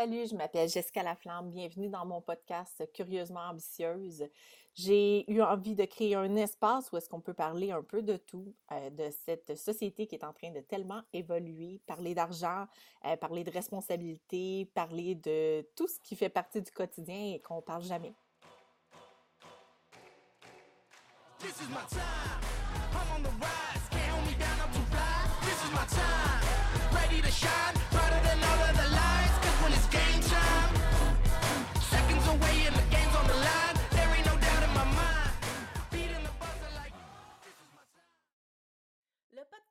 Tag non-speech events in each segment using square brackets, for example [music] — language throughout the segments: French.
Salut, je m'appelle Jessica Laflamme. Bienvenue dans mon podcast Curieusement ambitieuse. J'ai eu envie de créer un espace où est-ce qu'on peut parler un peu de tout, euh, de cette société qui est en train de tellement évoluer, parler d'argent, euh, parler de responsabilité, parler de tout ce qui fait partie du quotidien et qu'on parle jamais. This is my time. I'm on the rise. Can't hold me down, I'm too fly. This is my time. Ready to shine.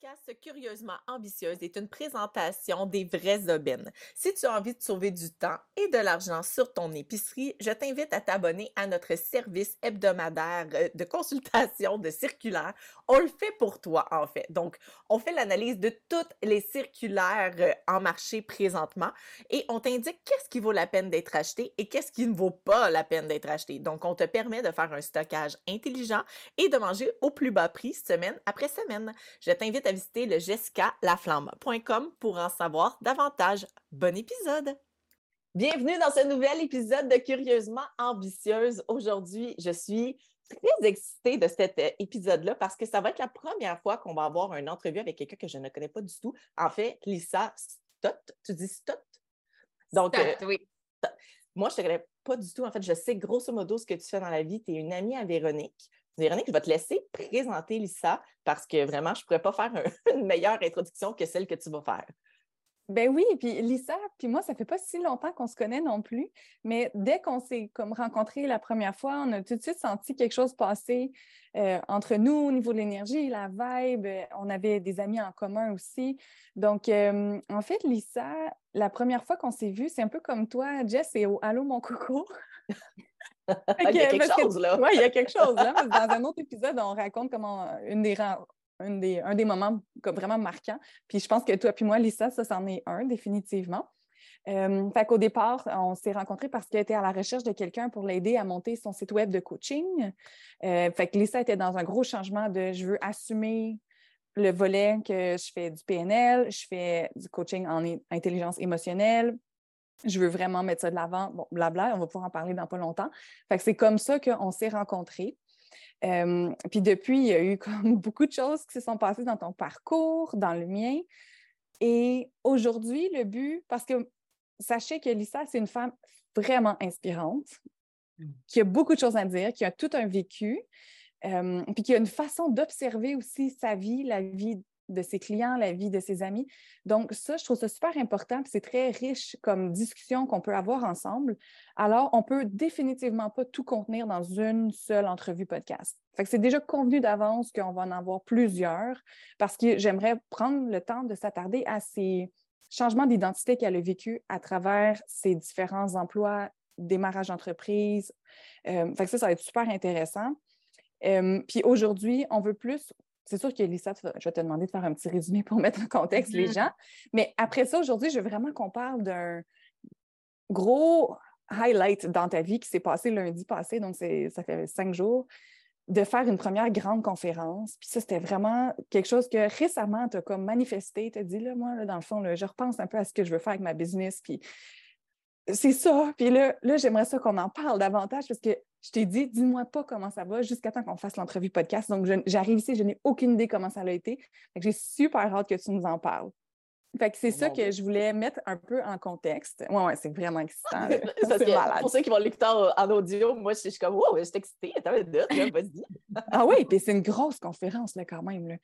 Podcast Curieusement ambitieuse est une présentation des vraies aubaines. Si tu as envie de sauver du temps et de l'argent sur ton épicerie, je t'invite à t'abonner à notre service hebdomadaire euh, de consultation de circulaires. On le fait pour toi, en fait. Donc, on fait l'analyse de toutes les circulaires euh, en marché présentement et on t'indique qu'est-ce qui vaut la peine d'être acheté et qu'est-ce qui ne vaut pas la peine d'être acheté. Donc, on te permet de faire un stockage intelligent et de manger au plus bas prix semaine après semaine. Je t'invite à visiter le jessicalaflamme.com pour en savoir davantage. Bon épisode! Bienvenue dans ce nouvel épisode de Curieusement ambitieuse. Aujourd'hui, je suis très excitée de cet euh, épisode-là parce que ça va être la première fois qu'on va avoir une entrevue avec quelqu'un que je ne connais pas du tout. En fait, Lisa Stott. Tu dis Stott? Donc, Stott, euh, oui. Moi, je ne te connais pas du tout. En fait, je sais grosso modo ce que tu fais dans la vie. Tu es une amie à Véronique. Véronique, je vais te laisser présenter Lisa parce que vraiment, je ne pourrais pas faire [laughs] une meilleure introduction que celle que tu vas faire. Ben oui, puis Lisa, puis moi, ça fait pas si longtemps qu'on se connaît non plus, mais dès qu'on s'est comme rencontrés la première fois, on a tout de suite senti quelque chose passer euh, entre nous au niveau de l'énergie, la vibe. On avait des amis en commun aussi. Donc, euh, en fait, Lisa, la première fois qu'on s'est vu, c'est un peu comme toi, Jess, et au Allô mon coco. [laughs] [laughs] il y a quelque chose là. Oui, il y a quelque chose là. Dans un [laughs] autre épisode, on raconte comment une des un des, un des moments comme vraiment marquants. Puis je pense que toi puis moi, Lisa, ça, c'en est un, définitivement. Euh, fait qu'au départ, on s'est rencontrés parce qu'elle était à la recherche de quelqu'un pour l'aider à monter son site web de coaching. Euh, fait que Lisa était dans un gros changement de je veux assumer le volet que je fais du PNL, je fais du coaching en intelligence émotionnelle, je veux vraiment mettre ça de l'avant, bon, blabla, on va pouvoir en parler dans pas longtemps. Fait que c'est comme ça qu'on s'est rencontrés. Euh, puis depuis, il y a eu comme [laughs] beaucoup de choses qui se sont passées dans ton parcours, dans le mien. Et aujourd'hui, le but, parce que sachez que Lisa, c'est une femme vraiment inspirante, mmh. qui a beaucoup de choses à dire, qui a tout un vécu, euh, puis qui a une façon d'observer aussi sa vie, la vie de ses clients, la vie de ses amis. Donc, ça, je trouve ça super important. C'est très riche comme discussion qu'on peut avoir ensemble. Alors, on peut définitivement pas tout contenir dans une seule entrevue podcast. Fait c'est déjà convenu d'avance qu'on va en avoir plusieurs parce que j'aimerais prendre le temps de s'attarder à ces changements d'identité qu'elle a vécu à travers ses différents emplois, démarrage d'entreprise. Euh, ça, ça va être super intéressant. Euh, puis aujourd'hui, on veut plus c'est sûr que Lisa, je vais te demander de faire un petit résumé pour mettre en contexte les mm-hmm. gens. Mais après ça, aujourd'hui, je veux vraiment qu'on parle d'un gros highlight dans ta vie qui s'est passé lundi passé, donc ça fait cinq jours, de faire une première grande conférence. Puis ça, c'était vraiment quelque chose que récemment, tu as comme manifesté, tu as dit, là, moi, dans le fond, je repense un peu à ce que je veux faire avec ma business. Puis c'est ça. Puis là, là j'aimerais ça qu'on en parle davantage parce que je t'ai dit, dis-moi pas comment ça va jusqu'à temps qu'on fasse l'entrevue podcast. Donc, j'arrive ici, je n'ai aucune idée comment ça a été. J'ai super hâte que tu nous en parles. Fait que c'est ça que je voulais mettre un peu en contexte. Oui, ouais, c'est vraiment excitant. [laughs] pour ceux qui vont l'écouter en, audio, moi, je suis comme, wow, je suis excitée. vas-y. [laughs] ah oui, puis c'est une grosse conférence, là, quand même.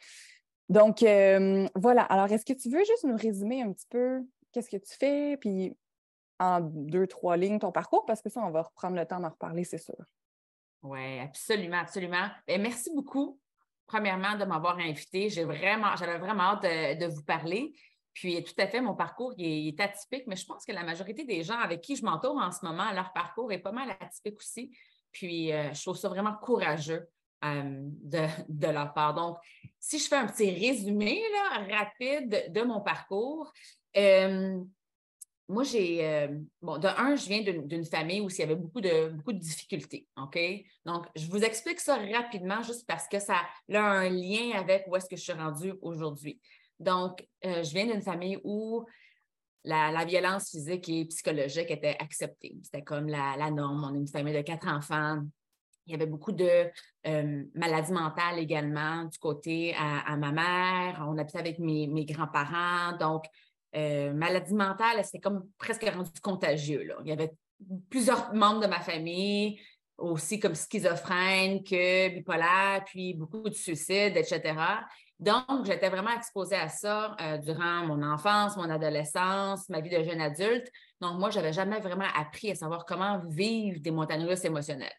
Donc, euh, voilà. Alors, est-ce que tu veux juste nous résumer un petit peu qu'est-ce que tu fais, puis en deux, trois lignes ton parcours, parce que ça, on va reprendre le temps d'en reparler, c'est sûr. Oui, absolument, absolument. Ben, merci beaucoup, premièrement, de m'avoir invité. J'ai vraiment, j'avais vraiment hâte de, vous parler. Puis, tout à fait, mon parcours est, atypique, mais je pense que la majorité des gens avec qui je m'entoure en ce moment, leur parcours est pas mal atypique aussi. Puis, euh, je trouve ça vraiment courageux euh, de, leur part. Donc, si je fais un petit résumé rapide de mon parcours, moi, j'ai, euh, bon, de un, je viens d'une famille où il y avait beaucoup de, beaucoup de difficultés, OK? Donc, je vous explique ça rapidement juste parce que ça a un lien avec où est-ce que je suis rendue aujourd'hui. Donc, euh, je viens d'une famille où la, la violence physique et psychologique était acceptée. C'était comme la, la norme. On est une famille de quatre enfants. Il y avait beaucoup de euh, maladies mentales également du côté à, à ma mère. On habitait avec mes, mes grands-parents. Donc, euh, maladie mentale, c'était comme presque rendu contagieux. Il y avait plusieurs membres de ma famille, aussi comme schizophrène que bipolaire, puis beaucoup de suicides, etc. Donc, j'étais vraiment exposée à ça euh, durant mon enfance, mon adolescence, ma vie de jeune adulte. Donc, moi, je n'avais jamais vraiment appris à savoir comment vivre des montagnes russes émotionnelles.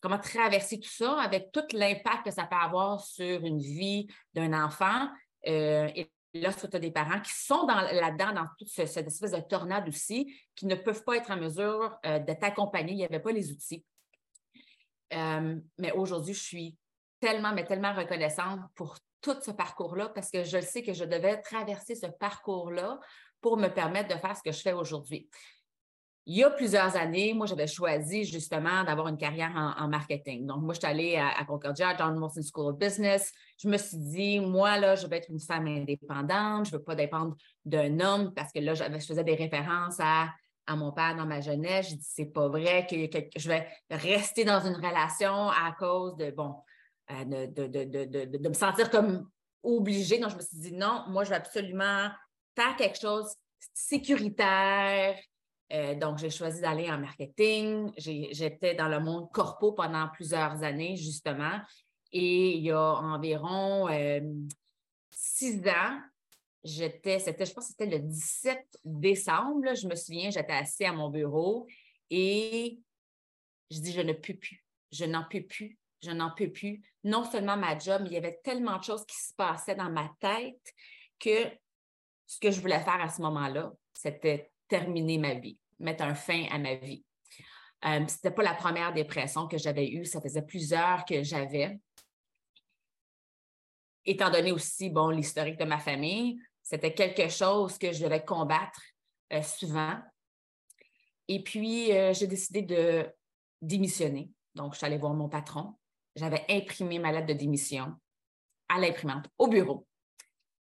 Comment traverser tout ça avec tout l'impact que ça peut avoir sur une vie d'un enfant. Euh, et là, tu as des parents qui sont là-dedans, dans toute cette espèce de tornade aussi, qui ne peuvent pas être en mesure euh, de t'accompagner. Il n'y avait pas les outils. Euh, mais aujourd'hui, je suis tellement, mais tellement reconnaissante pour tout ce parcours-là parce que je sais que je devais traverser ce parcours-là pour me permettre de faire ce que je fais aujourd'hui. Il y a plusieurs années, moi, j'avais choisi justement d'avoir une carrière en, marketing. Donc, moi, je suis allée à, Concordia, John Molson School of Business. Je me suis dit, moi, là, je vais être une femme indépendante. Je ne veux pas dépendre d'un homme parce que là, je faisais des références à à mon père dans ma jeunesse. Je dis, c'est pas vrai que, je vais rester dans une relation à cause de, bon, euh, de, me sentir comme obligée. Donc, je me suis dit, non, moi, je vais absolument faire quelque chose sécuritaire. Euh, donc, j'ai choisi d'aller en marketing. J'étais dans le monde corpo pendant plusieurs années, justement. Et il y a environ euh, six ans, j'étais, c'était, je pense que c'était le 17 décembre, je me souviens, j'étais assis à mon bureau et je dis, je ne peux plus, je n'en peux plus, je n'en peux plus. Non seulement ma job, mais il y avait tellement de choses qui se passaient dans ma tête que ce que je voulais faire à ce moment-là, c'était terminer ma vie, mettre un fin à ma vie. Euh, ce n'était pas la première dépression que j'avais eue, ça faisait plusieurs que j'avais. Étant donné aussi, bon, l'historique de ma famille, c'était quelque chose que je devais combattre euh, souvent. Et puis, euh, j'ai décidé de démissionner. Donc, je suis allée voir mon patron. J'avais imprimé ma lettre de démission à l'imprimante, au bureau.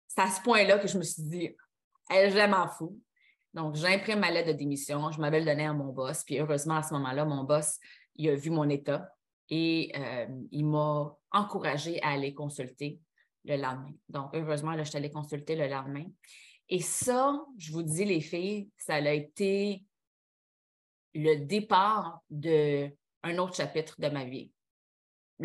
C'est à ce point-là que je me suis dit, je m'en fous. Donc, j'imprime ma lettre de démission. Je m'avais le donné à mon boss. Puis, heureusement, à ce moment-là, mon boss, il a vu mon état et euh, il m'a encouragé à aller consulter le lendemain. Donc, heureusement, là, je suis allée consulter le lendemain. Et ça, je vous dis, les filles, ça a été le départ d'un autre chapitre de ma vie.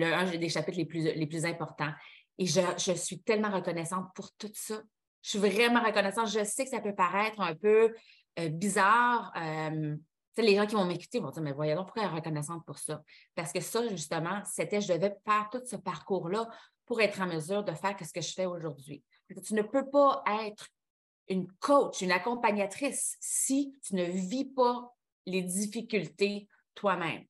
Un des chapitres les plus, les plus importants. Et je, je, suis tellement reconnaissante pour tout ça. Je suis vraiment reconnaissante. Je sais que ça peut paraître un peu euh, bizarre. Euh, les gens qui vont m'écouter vont dire, mais voyons, pourquoi elle est reconnaissante pour ça? Parce que ça, justement, c'était, je devais faire tout ce parcours-là pour être en mesure de faire ce que je fais aujourd'hui. Tu ne peux pas être une coach, une accompagnatrice si tu ne vis pas les difficultés toi-même.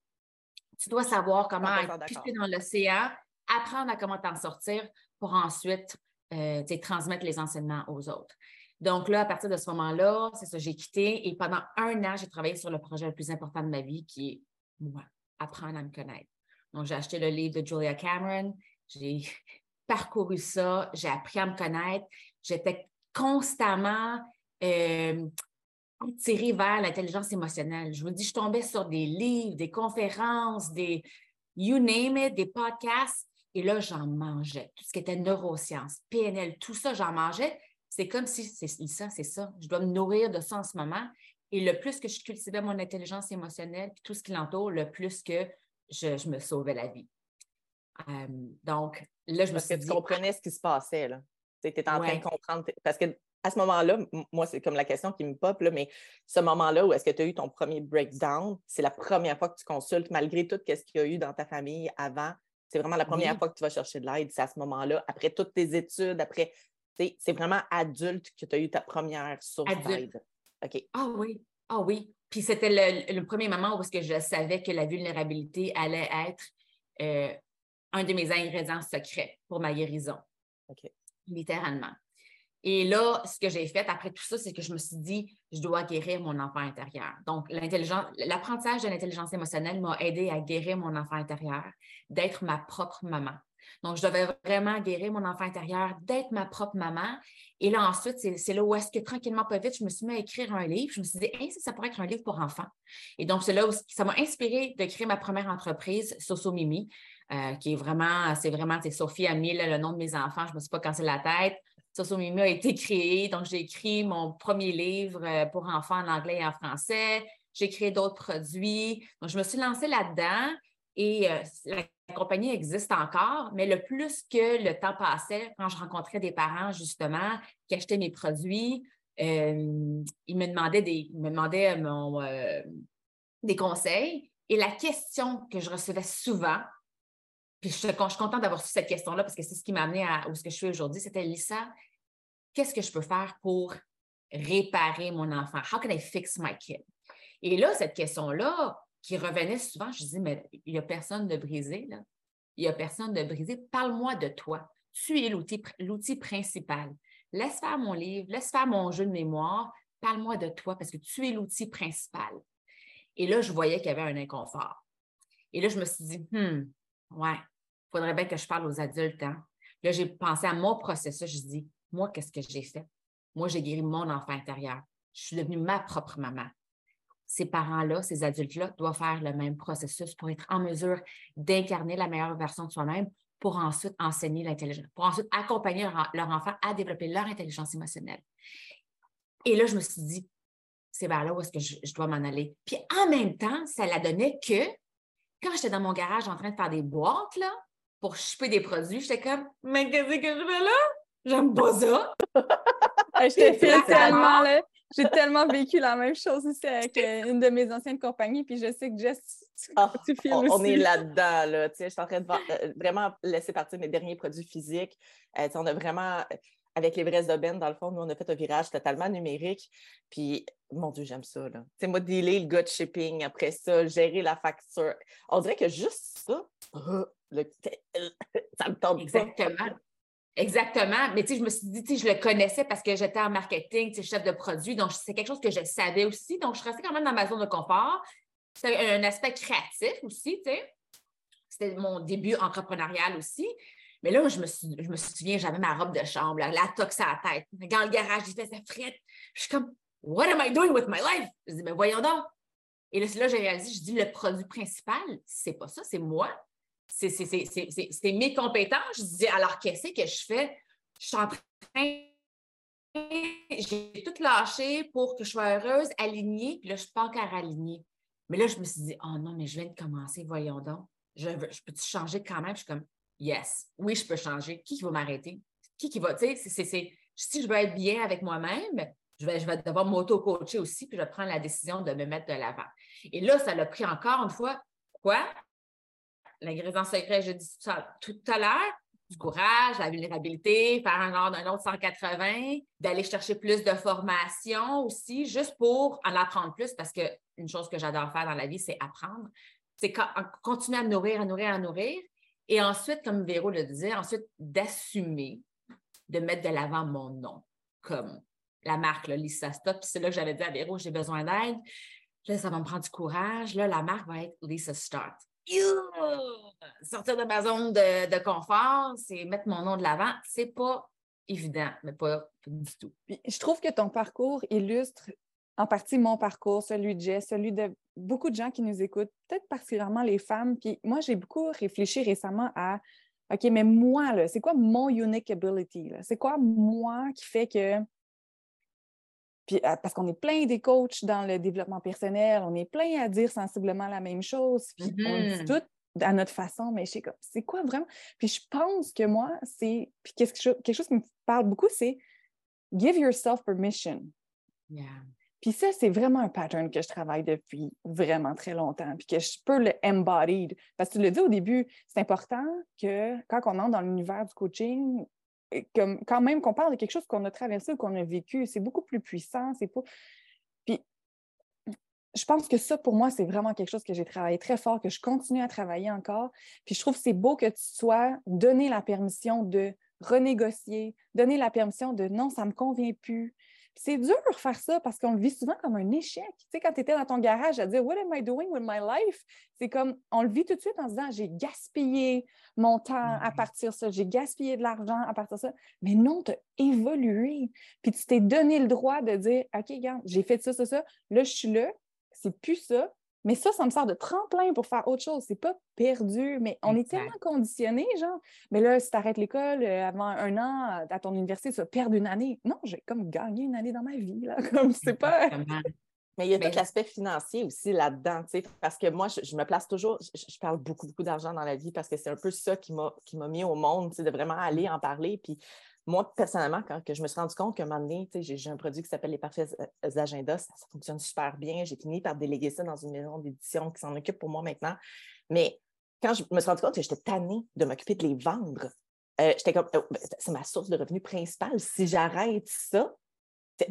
Tu dois savoir comment être dans l'océan, apprendre à comment t'en sortir pour ensuite euh, transmettre les enseignements aux autres. Donc là, à partir de ce moment-là, c'est ça, j'ai quitté et pendant un an, j'ai travaillé sur le projet le plus important de ma vie qui est moi, apprendre à me connaître. Donc, j'ai acheté le livre de Julia Cameron, j'ai [laughs] parcouru ça, j'ai appris à me connaître. J'étais constamment euh, attirée vers l'intelligence émotionnelle. Je vous dis, je tombais sur des livres, des conférences, des you name it, des podcasts. Et là, j'en mangeais. Tout ce qui était neurosciences, PNL, tout ça, j'en mangeais. C'est comme si c'est ça, c'est ça. Je dois me nourrir de ça en ce moment. Et le plus que je cultivais mon intelligence émotionnelle, puis tout ce qui l'entoure, le plus que je me sauvais la vie donc, là, je me suis que tu comprenais ce qui se passait, là. Tu étais en train de comprendre. Parce que à ce moment-là, moi, c'est comme la question qui me pop, là, mais ce moment-là où est-ce que tu as eu ton premier breakdown, c'est la première fois que tu consultes, malgré tout ce qu'il y a eu dans ta famille avant. C'est vraiment la première fois que tu vas chercher de l'aide. C'est à ce moment-là, après toutes tes études, après. C'est vraiment adulte que tu as eu ta première source d'aide. OK. Ah oui. Ah oui. Puis c'était le, premier moment où que je savais que la vulnérabilité allait être euh, un de mes ingrédients secrets pour ma guérison. Littéralement. Et là, ce que j'ai fait après tout ça, c'est que je me suis dit, je dois guérir mon enfant intérieur. Donc, l'apprentissage de l'intelligence émotionnelle m'a aidé à guérir mon enfant intérieur, d'être ma propre maman. Donc, je devais vraiment guérir mon enfant intérieur, d'être ma propre maman. Et là, ensuite, c'est là où est-ce que tranquillement, pas vite, je me suis mis à écrire un livre. Je me suis dit, hey, ça, pourrait être un livre pour enfants. Et donc, c'est là où ça m'a inspiré de créer ma première entreprise, Soso Mimi, euh, qui est vraiment, c'est vraiment, c'est Sophie a mis le nom de mes enfants. Je ne me suis pas cassé la tête. Soso Mimi a été créé. Donc, j'ai écrit mon premier livre euh, pour enfants en anglais et en français. J'ai créé d'autres produits. Donc, je me suis lancée là-dedans. Et euh, la compagnie existe encore, mais le plus que le temps passait, quand je rencontrais des parents, justement, qui achetaient mes produits, euh, ils me demandaient des, me demandaient euh, des conseils. Et la question que je recevais souvent, puis je, suis contente d'avoir su cette question-là parce que c'est ce qui m'a amené à où ce que je suis aujourd'hui, c'était Lisa, qu'est-ce que je peux faire pour réparer mon enfant? How can I fix my kid? Et là, cette question-là, qui revenait souvent, je disais, mais il n'y a personne de brisé, là. Il n'y a personne de brisé. Parle-moi de toi. Tu es l'outil principal. Laisse faire mon livre, laisse faire mon jeu de mémoire. Parle-moi de toi parce que tu es l'outil principal. Et là, je voyais qu'il y avait un inconfort. Et là, je me suis dit, hmm, ouais, il faudrait bien que je parle aux adultes. Hein. Là, j'ai pensé à mon processus. Je dis, moi, qu'est-ce que j'ai fait? Moi, j'ai guéri mon enfant intérieur. Je suis devenue ma propre maman ces parents-là, ces adultes-là, doivent faire le même processus pour être en mesure d'incarner la meilleure version de soi-même pour ensuite enseigner l'intelligence, pour ensuite accompagner leur, enfant à développer leur intelligence émotionnelle. Et là, je me suis dit, c'est vers là où est-ce que je, dois m'en aller. Puis en même temps, ça la donnait que quand j'étais dans mon garage en train de faire des boîtes là, pour choper des produits, j'étais comme, mais qu'est-ce que je fais là? J'aime pas ça. je te tellement, là. J'ai tellement vécu la même chose aussi avec euh, une de mes anciennes compagnies, puis je sais que Jess, tu, ah, on, On est là-dedans, là. je suis en train de euh, vraiment laisser partir mes derniers produits physiques. Euh, on a vraiment, avec les vraies aubaines, dans le fond, nous, on a fait un virage totalement numérique. Puis, mon Dieu, j'aime ça, là. Tu moi, dealer le gars de shipping, après ça, gérer la facture. On dirait que juste ça, [laughs] ça me tente Exactement. Exactement. Mais tu sais, je me suis dit, tu sais, je le connaissais parce que j'étais en marketing, tu sais, chef de produit. Donc, c'est quelque chose que je savais aussi. Donc, je restais quand même dans ma zone de confort. C'était un aspect créatif aussi, tu sais. C'était mon début entrepreneurial aussi. Mais là, je me, suis, je me souviens, j'avais ma robe de chambre, la tox à la tête. Dans le garage, il faisait frette. Je suis comme, What am I doing with my life? Je dis, mais voyons donc. Et là, là j'ai réalisé, je dis, le produit principal, c'est pas ça, c'est moi c'est mes compétences. Je dis, alors qu'est-ce que je fais? Je suis en train j'ai tout lâché pour que je sois heureuse, alignée, puis là, je suis pas encore alignée. Mais là, je me suis dit, oh non, mais je viens de commencer, voyons donc. Je, je peux-tu changer quand même? Je suis comme, yes, oui, je peux changer. Qui, qui va m'arrêter? Qui, qui va, tu sais, si je veux être bien avec moi-même, je vais, je vais devoir m'auto-coacher aussi, puis je vais prendre la décision de me mettre de l'avant. Et là, ça l'a pris encore une fois, quoi? L'ingrédient secret, je dis ça tout à l'heure, du courage, la vulnérabilité, faire un ordre d'un autre 180, d'aller chercher plus de formation aussi, juste pour en apprendre plus, parce qu'une chose que j'adore faire dans la vie, c'est apprendre. C'est continuer à nourrir, à nourrir, à nourrir. Et ensuite, comme Véro le disait, ensuite d'assumer, de mettre de l'avant mon nom, comme la marque Lisa Stop. C'est là que j'avais dit à Véro, j'ai besoin d'aide. Là, ça va me prendre du courage. Là, la marque va être Lisa Start sortir de ma zone de, confort, c'est mettre mon nom de l'avant. C'est pas évident, mais pas, du tout. je trouve que ton parcours illustre en partie mon parcours, celui de Jess, celui de beaucoup de gens qui nous écoutent, peut-être particulièrement les femmes. Puis moi, j'ai beaucoup réfléchi récemment à OK, mais moi, c'est quoi mon unique ability? C'est quoi moi qui fait que euh, parce qu'on est plein des coachs dans le développement personnel, on est plein à dire sensiblement la même chose, puis on dit mm-hmm. tout à notre façon, mais je sais c'est quoi vraiment? Puis je pense que moi, c'est, puis quelque chose, quelque chose qui me parle beaucoup, c'est give yourself permission. Puis ça, c'est vraiment un pattern que je travaille depuis vraiment très longtemps, puis que je peux le embody. Parce que tu le dis au début, c'est important que quand on entre dans l'univers du coaching, quand même qu'on parle de quelque chose qu'on a traversé ou qu'on a vécu, c'est beaucoup plus puissant. C'est pas... Puis, je pense que ça, pour moi, c'est vraiment quelque chose que j'ai travaillé très fort, que je continue à travailler encore. Puis, je trouve que c'est beau que tu sois donné la permission de renégocier, donner la permission de non, ça ne me convient plus. C'est dur faire ça parce qu'on le vit souvent comme un échec. Tu sais, quand tu étais dans ton garage à dire What am I doing with my life? C'est comme on le vit tout de suite en se disant J'ai gaspillé mon temps à partir de ça, j'ai gaspillé de l'argent à partir de ça. Mais non, tu as évolué. Puis tu t'es donné le droit de dire OK, regarde, j'ai fait ça, ça, ça. Là, je suis là, c'est plus ça. Mais ça, ça me sert de tremplin pour faire autre chose. C'est pas perdu, mais on est tellement conditionnés, genre. Mais là, si tu arrêtes l'école euh, avant un an à ton université, tu vas perdre une année. Non, j'ai comme gagné une année dans ma vie, là. [laughs] Comme c'est pas. Mais il y a Ben, tout l'aspect financier aussi là-dedans, parce que moi, je, je me place toujours, je, je parle beaucoup, beaucoup d'argent dans la vie parce que c'est un peu ça qui m'a mis au monde, de vraiment aller en parler. Puis moi, personnellement, quand que je me suis rendu compte qu'à un moment donné, j'ai un produit qui s'appelle les Parfaits euh, Agendas, ça, ça fonctionne super bien. J'ai fini par déléguer ça dans une maison d'édition qui s'en occupe pour moi maintenant. Mais quand je me suis rendu compte que j'étais tannée de m'occuper de les vendre, euh, j'étais comme, oh, ben, c'est ma source de revenus principale. Si j'arrête ça,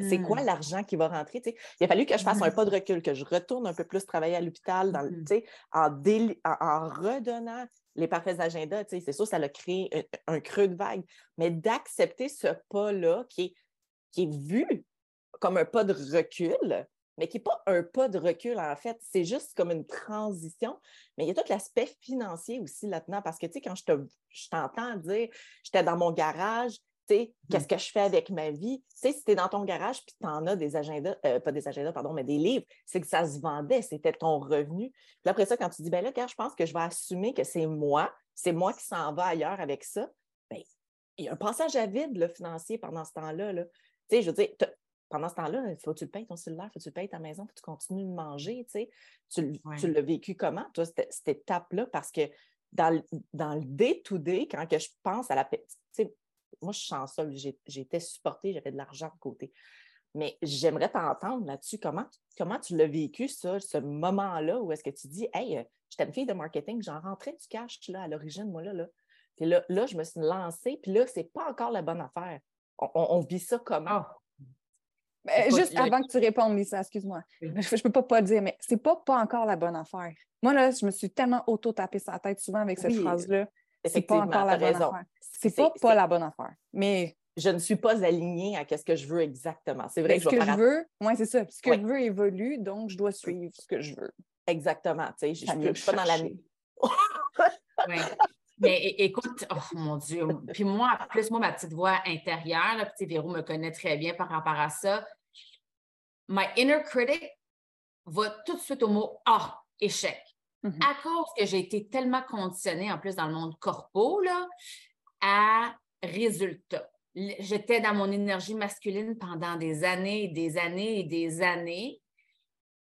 c'est quoi Hmm. l'argent qui va rentrer? Il a fallu que je fasse un Mhm. pas de recul, que je retourne un peu plus travailler à l'hôpital dans sais, en, déli- en, en redonnant les parfaits agendas. C'est sûr, ça a créé un, un creux de vague. Mais d'accepter ce pas-là qui est, qui est vu comme un pas de recul, mais qui n'est pas un pas de recul, en fait. C'est juste comme une transition. Mais il y a tout l'aspect financier aussi là-dedans, parce que, tu sais, quand je te- je t'entends dire, j'étais dans mon garage, qu'est-ce que je fais avec ma vie? Tu sais, si tu es dans ton garage puis tu en as des agendas, euh, pas des agendas, pardon, mais des livres, c'est que ça se vendait, c'était ton revenu. Puis après ça, quand tu dis, ben là, regarde, je pense que je vais assumer que c'est moi, c'est moi qui s'en va ailleurs avec ça, ben, il y a un passage à vide, le financier, pendant ce temps-là. Là. Tu sais, je veux dire, pendant ce temps-là, il faut que tu le payes ton cellulaire, il faut que tu le payes ta maison, faut que tu continues de manger. Tu, sais. tu, Ouais. tu l'as vécu comment, toi, cette, cette étape-là? Parce que dans le, dans le day-to-day, quand que je pense à la... Tu sais, moi, je suis chanceuse, été supportée, j'avais de l'argent de côté. Mais j'aimerais t'entendre là-dessus. Comment, comment tu l'as vécu, ça, ce moment-là où est-ce que tu dis, hey, euh, j'étais une fille de marketing, j'en rentrais du cash là, à l'origine, moi, là. là. Puis là, là, je me suis lancée, puis là, c'est pas encore la bonne affaire. On, on- on vit ça comment? Ah, Ben, juste avant que tu répondes, Lisa, excuse-moi. Je, je peux pas pas le dire, mais c'est pas pas encore la bonne affaire. Moi, là, je me suis tellement auto-tapé sur la tête souvent avec cette Oui, phrase-là. C'est pas encore la bonne raison. affaire. C'est pas pas la bonne affaire. Mais Je ne suis pas alignée à ce que je veux exactement. C'est vrai mais que ce je vais que je veux, moi, c'est ça. Ce que Oui. je veux évolue, donc je dois suivre ce que je veux. exactement. Tu sais, je ne suis pas dans la. [laughs] ouais. Mais écoute, oh mon Dieu. Puis moi, en plus, moi, ma petite voix intérieure, là, sais, Véro me connaît très bien par rapport à ça. My inner critic va tout de suite au mot Ah, échec. Mhm. À cause que j'ai été tellement conditionnée, en plus dans le monde corpo, à résultat. J'étais dans mon énergie masculine pendant des années et des années et des années.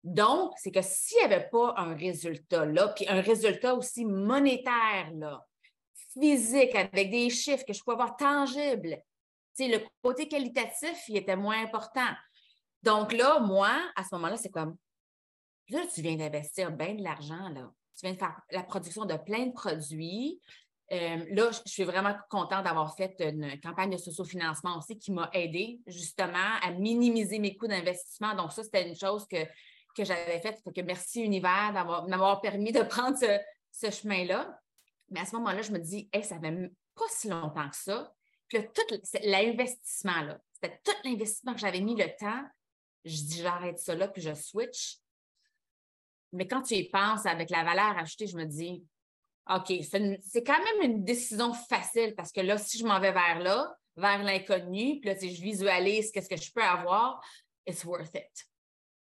Donc, c'est que s'il n'y avait pas un résultat là, puis un résultat aussi monétaire, là, physique, avec des chiffres que je pouvais avoir tangibles, le côté qualitatif, il était moins important. Donc là, moi, à ce moment-là, c'est comme, là, tu viens d'investir bien de l'argent, là. Tu viens de faire la production de plein de produits. Euh, là, je suis vraiment contente d'avoir fait une campagne de socio-financement aussi qui m'a aidé justement à minimiser mes coûts d'investissement. Donc, ça, c'était une chose que, que j'avais faite. Fait que merci, Univers, d'avoir permis de [laughs] prendre ce, chemin-là. Mais à ce moment-là, je me dis, hey, ça fait pas si longtemps que ça. Puis là, tout l'investissement, là, c'était tout l'investissement que j'avais mis le temps. Je dis, j'arrête ça là, puis je switch. Mais quand tu y penses avec la valeur ajoutée, je me dis, OK, c'est quand même une décision facile parce que là, si je m'en vais vers là, vers l'inconnu, puis là, si je visualise qu'est-ce que je peux avoir, it's worth it.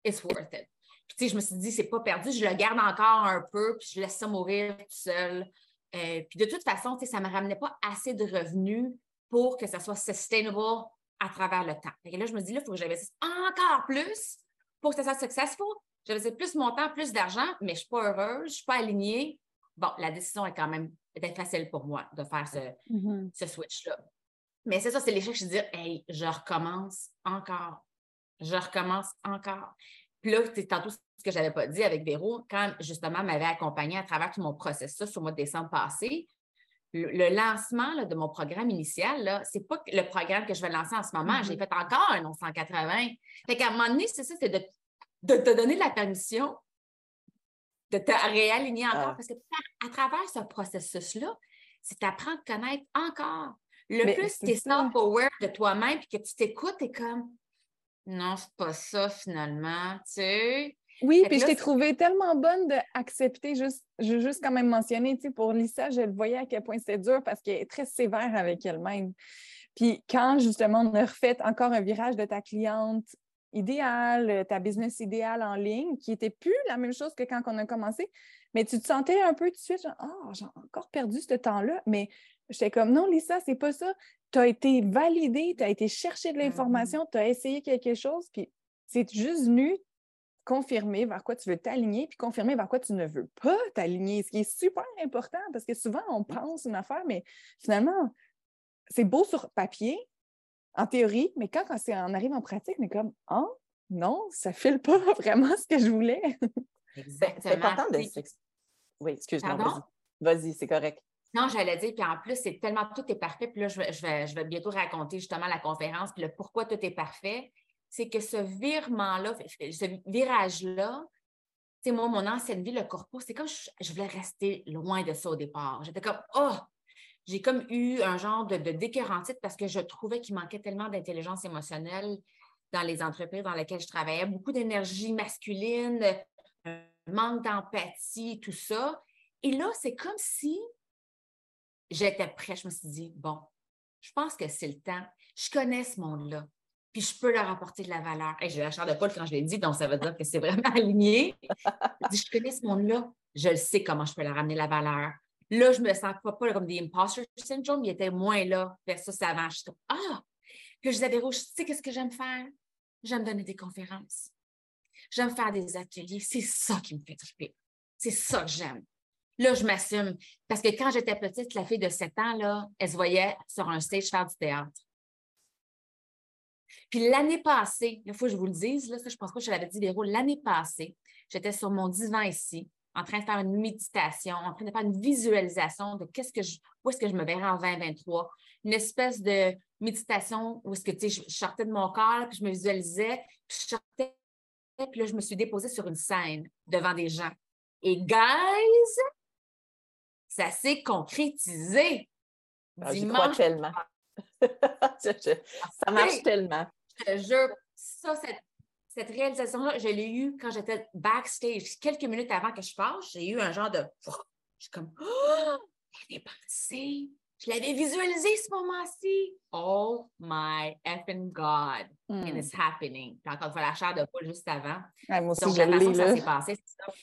It's worth it. Puis, tu sais, je me suis dit, c'est pas perdu, je le garde encore un peu, puis je laisse ça mourir tout seul. Euh, puis de toute façon, tu sais, ça ne me ramenait pas assez de revenus pour que ça soit sustainable à travers le temps. Et là, je me dis, là, il faut que j'investisse encore plus pour que ça soit successful. J'investis plus mon temps, plus d'argent, mais je ne suis pas heureuse, je ne suis pas alignée. Bon, la décision est quand même peut-être facile pour moi de faire ce, Mhm. ce switch-là. Mais c'est ça, c'est l'échec, je dis, hey, je recommence encore. Je recommence encore. Puis là, c'est tantôt ce que je n'avais pas dit avec Véro, quand justement m'avait accompagnée à travers tout mon processus au mois de décembre passé, le, le lancement là, de mon programme initial, là, c'est pas le programme que je vais lancer en ce moment. J'ai fait encore un 1180. Fait qu'à un moment donné, c'est ça, c'est de, de te donner la permission de te réaligner encore. Ah. Parce que à travers ce processus-là, c'est t'apprendre à connaître encore. Le Mais plus tu es self-aware de toi-même et que tu t'écoutes, tu es comme non, c'est pas ça finalement, tu sais. Oui, puis je t'ai trouvé tellement bonne d'accepter, juste, je veux juste quand même mentionner, tu sais, pour Lisa, je le voyais à quel point c'était dur parce qu'elle est très sévère avec elle-même. Puis quand justement on a refait encore un virage de ta cliente idéale, euh, ta business idéale en ligne, qui n'était plus la même chose que quand on a commencé, mais tu te sentais un peu tout de suite, genre, ah, j'ai encore perdu ce temps-là, mais j'étais comme, non, Lisa, c'est pas ça. Tu as été validée, tu as été chercher de l'information, tu as essayé quelque chose, puis c'est juste venu confirmer vers quoi tu veux t'aligner, puis confirmer vers quoi tu ne veux pas t'aligner, ce qui est super important parce que souvent on pense une affaire, mais finalement, c'est beau sur papier, en théorie, mais quand, quand c'est- on arrive en pratique, on est comme Ah, non, ça ne file pas [laughs] vraiment ce que je voulais. C'est important de Oui, excuse-moi. Vas-y, c'est correct. Non, j'allais dire, puis en plus, c'est tellement tout est parfait. Puis là, je vais, je vais, je vais bientôt raconter justement la conférence, puis le pourquoi tout est parfait. C'est que ce virement-là, ce virage-là, tu sais, moi, mon ancienne vie, le corpo, c'est comme je, je voulais rester loin de ça au départ. J'étais comme, oh, j'ai comme eu un genre de, de d'écœurantite parce que je trouvais qu'il manquait tellement d'intelligence émotionnelle dans les entreprises dans lesquelles je travaillais, beaucoup d'énergie masculine, un manque d'empathie, tout ça. Et là, c'est comme si j'étais prête. Je me suis dit, bon, je pense que c'est le temps. Je connais ce monde-là. Puis je peux leur apporter de la valeur. Et j'ai la chair de poule quand je l'ai dit, donc ça veut dire que c'est vraiment [laughs] aligné. Je je connais ce monde-là. Je le sais comment je peux leur amener la valeur. Là, je me sens pas, comme des imposter syndrome, il était moins là versus avant. Je suis comme, ah! Puis je disais, Véro, tu sais qu'est-ce que j'aime faire? J'aime donner des conférences. J'aime faire des ateliers. C'est ça qui me fait triper. C'est ça que j'aime. Là, je m'assume. Parce que quand j'étais petite, la fille de 7 ans, là, elle se voyait sur un stage faire du théâtre. Puis l'année passée, il faut que je vous le dise, là, ça, je pense pas que je l'avais dit, Véro, l'année passée, j'étais sur mon divan ici, en train de faire une méditation, en train de faire une visualisation de qu'est-ce que je, où est-ce que je me verrais en 2023. Une espèce de méditation où est-ce que, tu sais, je, sortais de mon corps, puis je me visualisais, puis je sortais, puis là, je me suis déposée sur une scène devant des gens. Et guys, ça s'est concrétisé. Ah, J'y crois tellement. [laughs] Ça marche tellement. je te jure, ça, cette, cette réalisation-là, je l'ai eue quand j'étais backstage. Quelques minutes avant que je passe, j'ai eu un genre de. Je suis comme, oh, l'année passée, je l'avais visualisé ce moment-ci. Oh my effing God. Hmm. And it's happening. Puis encore une fois, la chair de poule juste avant. Moi aussi, Donc, la façon que ça s'est passé, c'est ça.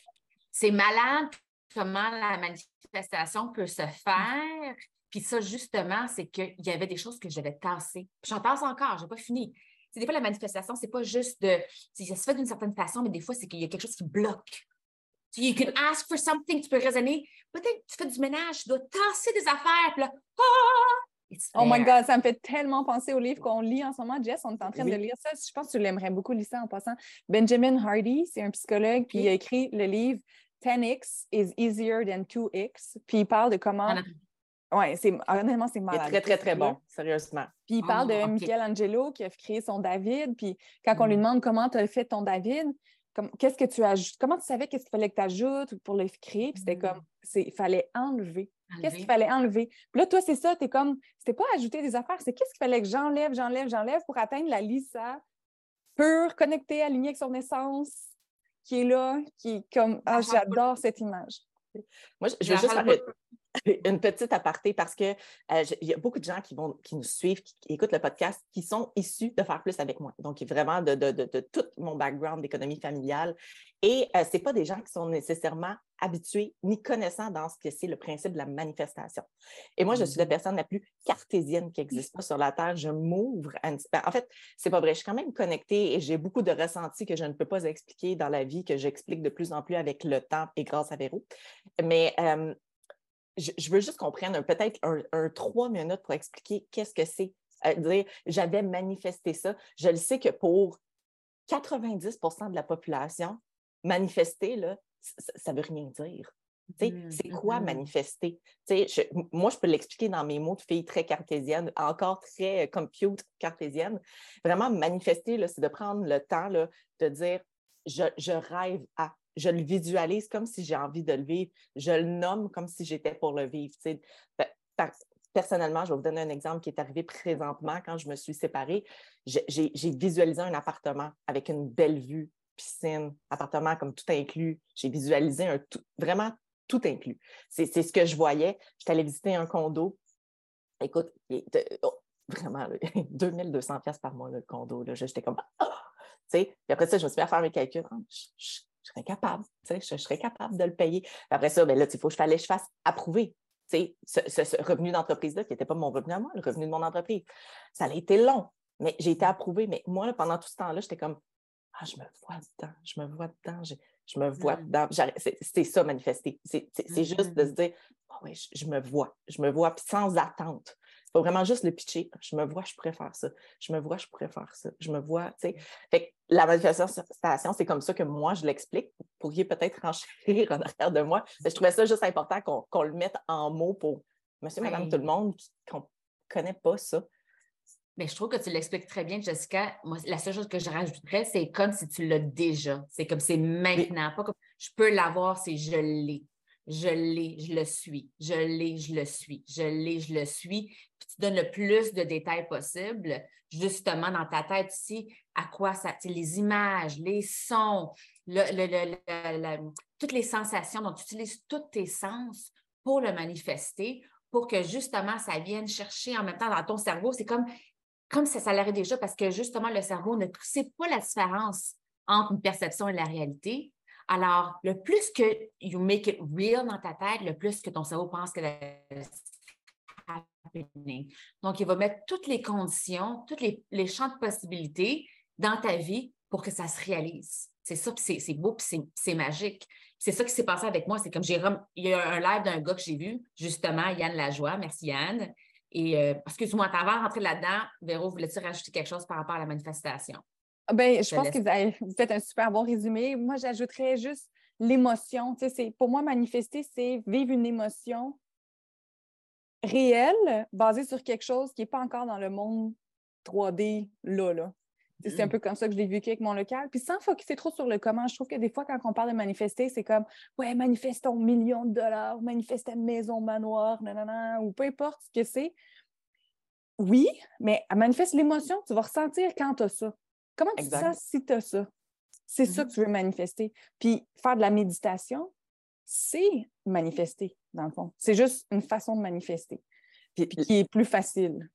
C'est malade comment la manifestation peut se faire. Puis ça, justement, c'est qu'il y avait des choses que j'avais tassées. Puis j'en tasse encore, je n'ai pas fini. C'est des fois, la manifestation, c'est pas juste de. Ça se fait d'une certaine façon, mais des fois, c'est qu'il y a quelque chose qui bloque. You can ask for something, tu peux raisonner. Peut-être que tu fais du ménage, tu dois tasser des affaires, puis là, ah! It's Oh my. God, ça me fait tellement penser au livre qu'on lit en ce moment. Jess, on est en train Oui. de lire ça. Je pense que tu l'aimerais beaucoup, Lisa, en passant. Benjamin Hardy, c'est un psychologue, puis il a écrit le livre 10x is easier than 2x. Puis il parle de comment. Ah, Oui, c'est honnêtement, c'est Il est malade. très, très, très livre-là. bon, sérieusement. Puis il parle Ah, de ok. Michelangelo qui a créé son David. Puis quand on lui Mm. demande comment tu as fait ton David, comme, qu'est-ce que tu ajoutes, comment tu savais qu'est-ce qu'il fallait que tu ajoutes pour le créer? Puis c'était Mm. comme, c'est- il fallait enlever. Qu'est-ce qu'il fallait enlever? Puis là, toi, c'est ça, t'es comme, c'était pas ajouter des affaires, c'est qu'est-ce qu'il fallait que j'enlève, j'enlève, j'enlève pour atteindre la Lisa pure, connectée, alignée avec son essence, qui est là, qui est comme, ah, Ah, j'adore cette image. Moi, je- je veux juste de [laughs] une, petite aparté parce que euh, il y a beaucoup de gens qui, vont, qui nous suivent, qui, qui écoutent le podcast, qui sont issus de Faire Plus avec moi. Donc, vraiment de, de, de, de tout mon background d'économie familiale. Et euh, ce pas des gens qui sont nécessairement habitués ni connaissants dans ce que c'est le principe de la manifestation. Et moi, je suis la Mhm. personne la plus cartésienne qui existe pas sur la Terre. Je m'ouvre à une... En fait, c'est pas vrai. Je suis quand même connectée et j'ai beaucoup de ressentis que je ne peux pas expliquer dans la vie, que j'explique de plus en plus avec le temps et grâce à Véro. Mais euh, je, je veux juste qu'on prenne peut-être un, un trois minutes pour expliquer qu'est-ce que c'est. Euh, dire, j'avais manifesté ça. Je le sais que pour 90% de la population, manifester, là, ça ne veut rien dire. Mhm, C'est quoi mhm. manifester? Je- moi, je peux l'expliquer dans mes mots de fille très cartésienne, encore très euh, compute cartésienne. Vraiment, manifester, c'est de prendre le temps là, de dire je, je rêve à, je le visualise comme si j'ai envie de le vivre, je le nomme comme si j'étais pour le vivre. personnellement, je vais vous donner un exemple qui est arrivé présentement quand je me suis séparée. J'ai visualisé un appartement avec une belle vue, piscine, appartement comme tout inclus. J'ai visualisé un tout, vraiment tout inclus. C'est ce que je voyais. J'étais allée visiter un condo. Écoute, oh, vraiment, là, [laughs] 2200 pièces par mois, le condo. J'étais comme, sais, Puis après ça, je me suis mis à faire mes calculs. Ah, je serais capable, tu sais, je, je serais capable de le payer. Après ça, ben là, il faut que je fallait que je fasse approuver tu sais, ce, ce- ce revenu d'entreprise-là, qui n'était pas mon revenu à moi, le revenu de mon entreprise. Ça a été long, mais j'ai été approuvée. Mais moi, là, pendant tout ce temps-là, j'étais comme, ah, je me vois dedans, je me vois dedans, je, je me vois Mm. dedans. C'est ça, manifester. C'est juste de Mhm. se dire, ah oui, je, je me vois, je me vois, puis sans attente. Vraiment juste le pitcher. Je me vois, je pourrais faire ça. Je me vois, je pourrais faire ça. Je me vois, tu sais. Fait que la manifestation, c'est comme ça que moi, je l'explique. Vous pourriez peut-être renchérir en arrière de moi. Mais je trouvais ça juste important qu'on qu'on le mette en mots pour monsieur, madame, tout le monde qui ne connaît pas ça. Mais je trouve que tu l'expliques très bien, Jessica. Moi, la seule chose que je rajouterais, c'est comme si tu l'as déjà. C'est comme c'est maintenant. Pas comme je peux l'avoir, c'est je l'ai. Je l'ai, je le suis. Je l'ai, je le suis. Je l'ai, je le suis. Puis tu donnes le plus de détails possible, justement, dans ta tête ici, à quoi ça. Les images, les sons, le- le- toutes les sensations. Donc, tu utilises tous tes sens pour le manifester, pour que justement, ça vienne chercher en même temps dans ton cerveau. C'est comme comme ça, ça l'arrête déjà, parce que justement, le cerveau ne sait pas la différence entre une perception et la réalité. Alors, le plus que you make it real dans ta tête, le plus que ton cerveau pense que la- happening. Donc, il va mettre toutes les conditions, tous les, champs de possibilités dans ta vie pour que ça se réalise. C'est ça, puis c'est beau, puis c'est- magique. C'est ça qui s'est passé avec moi. C'est comme j'ai il y a un live d'un gars que j'ai vu, justement, Yann Lajoie. Merci Yann. Et euh, excuse-moi, avant de rentrer là-dedans, Véro, voulais-tu rajouter quelque chose par rapport à la manifestation? Ah Ben, je pense laisse. que vous, avez- vous faites un super bon résumé. Moi, j'ajouterais juste l'émotion. Tu sais, c'est- pour moi, manifester, c'est vivre une émotion réelle, basée sur quelque chose qui n'est pas encore dans le monde 3D là. là. C'est un Mm. peu comme ça que je l'ai vécu avec mon local. Puis sans focuser trop sur le comment, je trouve que des fois, quand on parle de manifester, c'est comme Ouais, manifeste ton million de dollars, manifeste ta maison manoir, nanana, ou peu importe ce que c'est. Oui, mais manifeste l'émotion que tu vas ressentir quand tu as ça. Comment tu Exact. sens si tu as ça? C'est ça Mhm. que tu veux manifester. Puis faire de la méditation, c'est manifester, dans le fond. C'est juste une façon de manifester, Puis, puis qui est plus facile.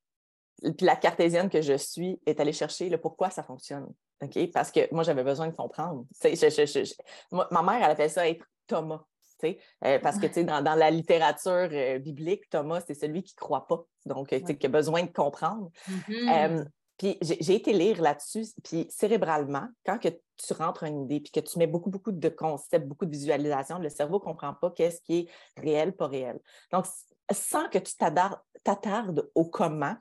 puis la cartésienne que je suis est allée chercher le pourquoi ça fonctionne. OK? Parce que moi, j'avais besoin de comprendre. Je- je- je- je- moi, ma mère, elle appelle ça être Thomas. euh, parce que dans, dans la littérature euh, biblique, Thomas, c'est celui qui ne croit pas. Donc, euh, qui a besoin de comprendre. Mhm. Euh, puis j'ai été lire là-dessus, puis cérébralement, quand que tu rentres une idée, puis que tu mets beaucoup, beaucoup de concepts, beaucoup de visualisations, le cerveau ne comprend pas qu'est-ce qui est réel, pas réel. Donc, sans que tu t'attardes au comment,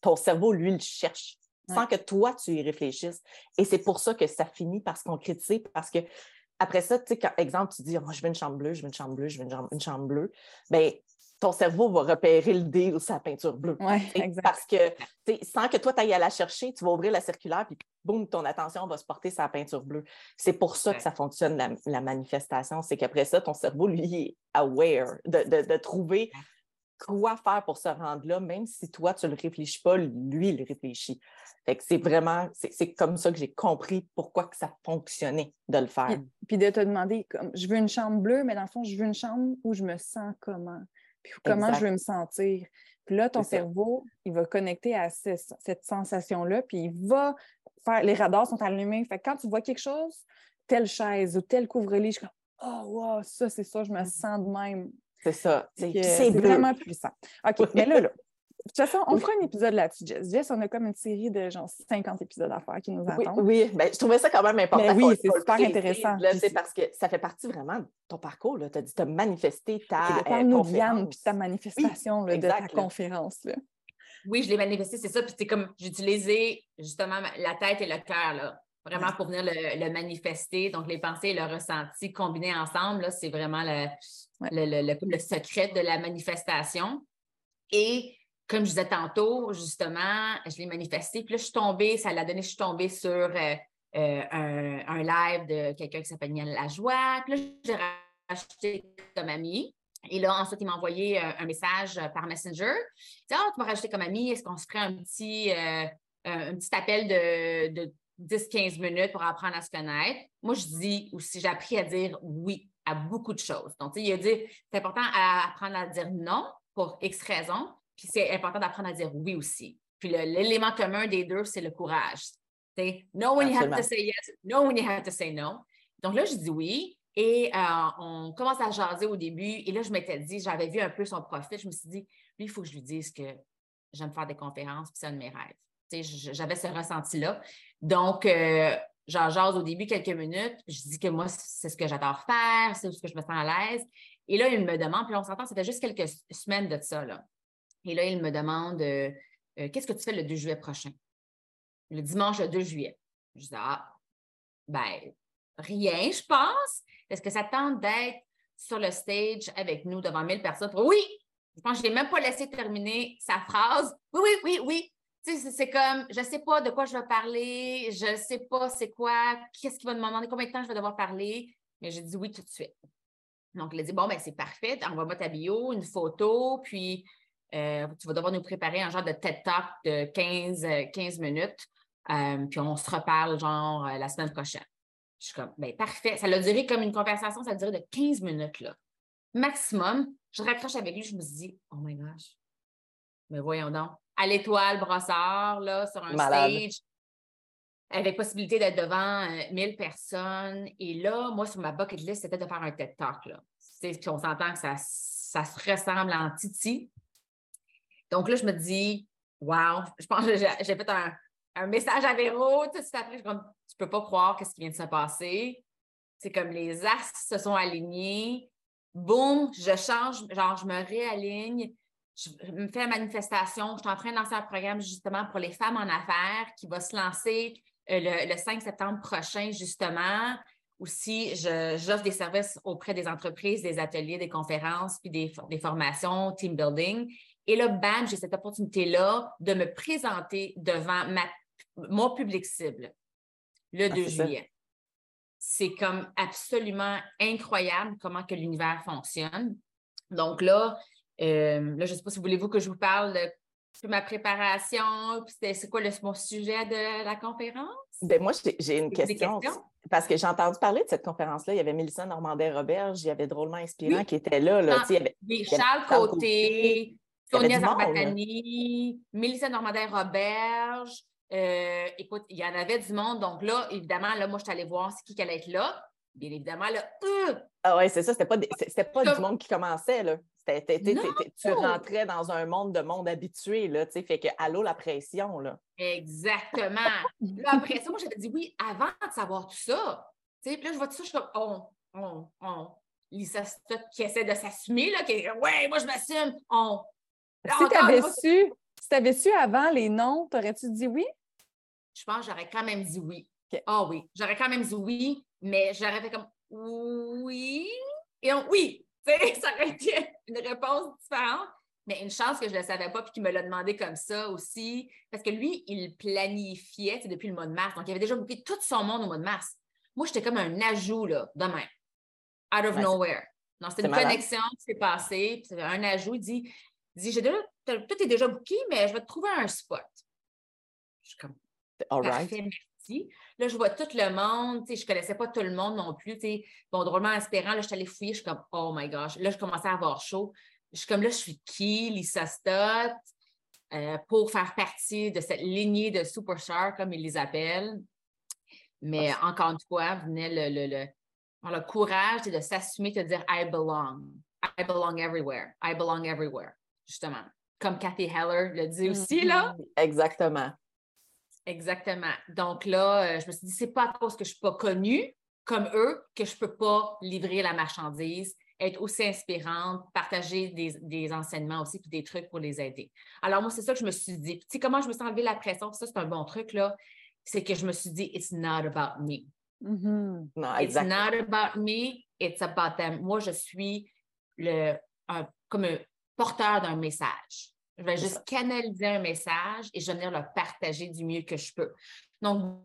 ton cerveau, lui, le cherche, sans que toi, tu y réfléchisses. Et c'est pour ça que ça finit par se concrétiser, parce que après ça, tu sais, quand, exemple, tu dis, Oh, je veux une chambre bleue, je veux une chambre bleue, je veux une chambre, une chambre bleue, bien, ton cerveau va repérer le deal la peinture bleue. Sais, exact. Parce que sans que toi, tu ailles à la chercher, tu vas ouvrir la circulaire, puis boum, ton attention va se porter sur la peinture bleue. C'est pour ça que Ouais. ça fonctionne, la, la manifestation. C'est qu'après ça, ton cerveau, lui, est aware de, de- de trouver quoi faire pour se rendre là, même si toi, tu ne le réfléchis pas, lui, il le réfléchit. Fait que c'est vraiment, c'est c'est comme ça que j'ai compris pourquoi que ça fonctionnait de le faire. Puis, puis de te demander, comme, je veux une chambre bleue, mais dans le fond, je veux une chambre où je me sens comment? Puis comment Exact. je veux me sentir? Puis là, ton cerveau, il va connecter à ce- cette sensation-là, puis il va faire. Les radars sont allumés. Fait que quand tu vois quelque chose, telle chaise ou tel couvre-lit, je suis comme, oh, wow, ça, c'est ça, je me sens de même. C'est ça. C'est vraiment puissant. OK, mais là, là. De toute façon, on Oui. fera un épisode là-dessus, Jess. Jess, on a comme une série de genre 50 épisodes à faire qui nous attendent. oui. Ben, je trouvais ça quand même important. Mais oui, c'est super intéressant. c'est parce que ça fait partie vraiment de ton parcours. Tu as dit tu as manifesté ta euh, Parle-nous de Yann conférence. puis ta manifestation là, de ta là. conférence. Là. Oui, je l'ai manifesté, c'est ça. Puis c'est comme j'utilisais justement la tête et le cœur, là, vraiment pour venir le, le manifester. Donc, les pensées et le ressenti combinés ensemble, là, c'est vraiment le, Ouais. le, le- le- comme le secret de la manifestation. Et comme je disais tantôt, justement, je l'ai manifesté. Puis là, je suis tombée, ça l'a donné, je suis tombée sur euh, euh, un, live de quelqu'un qui s'appelle Yann Lajoie. Puis là, j'ai racheté comme ami. Et là, ensuite, il m'a envoyé euh, un message par Messenger. Il dit Ah, tu m'as rajouté comme ami, est-ce qu'on se ferait un petit, un petit appel de, de 10-15 minutes pour apprendre à se connaître? Moi, je dis aussi, j'ai appris à dire oui à beaucoup de choses. Donc, il a dit c'est important d'apprendre à dire non pour X raisons, puis c'est important d'apprendre à dire oui aussi. Puis l'élément commun des deux, c'est le courage. C'est no when you have to say yes, no when you have to say no. Donc là, je dis oui. Et euh, on commence à jaser au début. Et là, je m'étais dit, j'avais vu un peu son profil. Je me suis dit, lui, il faut que je lui dise que j'aime faire des conférences, puis c'est un de mes rêves. J'avais ce ressenti-là. Donc, euh, j'en jase au début quelques minutes. Je dis que moi, c'est ce que j'adore faire, c'est ce que je me sens à l'aise. Et là, il me demande, puis on s'entend, c'était juste quelques semaines de ça. Là. Et là, il me demande euh, Qu'est-ce que tu fais le 2 juillet prochain? Le dimanche 2 juillet. Je dis Ah, ben, rien, je pense. Est-ce que ça tente d'être sur le stage avec nous devant 1000 personnes? Oui! Je pense que je n'ai même pas laissé terminer sa phrase. Oui, oui, oui, oui. Tu sais, c'est comme, je ne sais pas de quoi je vais parler, je ne sais pas c'est quoi, qu'est-ce qu'il va me demander, combien de temps je vais devoir parler. Mais j'ai dit oui tout de suite. Donc, il a dit, bon, ben c'est parfait, envoie-moi ta bio, une photo, puis euh, tu vas devoir nous préparer un genre de TED Talk de 15, 15 minutes, euh, puis on se reparle genre euh, la semaine prochaine. Je suis comme, ben parfait. Ça a duré comme une conversation, ça a duré de 15 minutes, là. Maximum. Je raccroche avec lui, je me dit, oh my gosh, mais voyons donc. À l'étoile, brossard, là, sur un stage, avec possibilité d'être devant 1000 personnes. Et là, moi, sur ma bucket list, c'était de faire un TED Talk, là. Puis on s'entend que ça, ça se ressemble en Titi. Donc là, je me dis, wow, je pense que j'ai fait un, message à Véro tout de suite après. Je tu peux pas croire qu'est-ce qui vient de se passer. C'est comme les astres se sont alignés. Boum, je change, genre, je me réaligne. Je me fais la manifestation. Je suis en train de lancer un programme justement pour les femmes en affaires qui va se lancer euh, le, 5 septembre prochain, justement. Aussi, j'offre des services auprès des entreprises, des ateliers, des conférences, puis des, des formations, team building. Et là, bam, j'ai cette opportunité-là de me présenter devant ma, mon public cible le 2 ah, juillet. C'est comme absolument incroyable comment que l'univers fonctionne. Donc là, euh, là je ne sais pas si vous voulez-vous que je vous parle de ma préparation, puis c'est quoi le, mon sujet de la conférence? Ben moi, j'ai une question. Parce que j'ai entendu parler de cette conférence-là. Il y avait Mélissa Normandin-Roberge, il y avait Drôlement Inspirant qui était là. là. il y avait, Charles Côté, Sonia Zarbatani, Mélissa Normandin-Roberge. Euh, écoute, il y en avait du monde. Donc là, évidemment, là, moi, je suis allée voir qui qui allait être là. Bien évidemment, là, euh! Ah oui, c'est ça. C'était pas, c'était pas du monde qui commençait, là. tu rentrais dans un monde de monde habitué, là, tu sais, fait que allô la pression, là. Exactement. là, après ça, moi, j'avais dit oui avant de savoir tout ça. Tu sais, puis là, je vois tout ça, je suis comme, on, on, on. Lisa Stott qui essaie de s'assumer, là, qui est ouais, moi, je m'assume, on. Si tu avais su, si avais su avant les noms, t'aurais-tu dit oui? Je pense que j'aurais quand même dit oui. Ah oui, j'aurais quand même dit oui, mais j'aurais fait comme oui et on, oui. [laughs] ça aurait été une réponse différente. Mais une chance que je ne le savais pas puis qu'il me l'a demandé comme ça aussi. Parce que lui, il planifiait depuis le mois de mars. Donc, il avait déjà booké tout son monde au mois de mars. Moi, j'étais comme un ajout, là, demain. Out of nowhere. Non, c'était une connexion qui s'est passée. Puis un ajout. Il dit, dit déjà, tout est déjà booké, mais je vais te trouver un spot. Je suis comme, All Parfait, merci. Là, je vois tout le monde. Je ne connaissais pas tout le monde non plus. Bon, drôlement espérant, là, je suis allée fouiller. Je suis comme, oh my gosh. Là, je commençais à avoir chaud. Je suis comme, là, je suis qui, Lisa Stott, euh, pour faire partie de cette lignée de superstars, comme ils les appellent. Mais encore une fois, venait le, le, le, le courage de s'assumer, de dire I belong. I belong everywhere. I belong everywhere. Justement. Comme Kathy Heller le dit aussi, là. Mm-hmm. Exactement. Exactement. Donc là, euh, je me suis dit, c'est pas à cause que je suis pas connue comme eux que je peux pas livrer la marchandise, être aussi inspirante, partager des, enseignements aussi, puis des trucs pour les aider. Alors moi, c'est ça que je me suis dit. Tu sais, comment je me suis enlevé la pression, ça, c'est un bon truc, là, c'est que je me suis dit, it's not about me. Mm-hmm. Non, it's not about me, it's about them. Moi, je suis le, comme un porteur d'un message. Je vais juste canaliser un message et je vais venir le partager du mieux que je peux. Donc,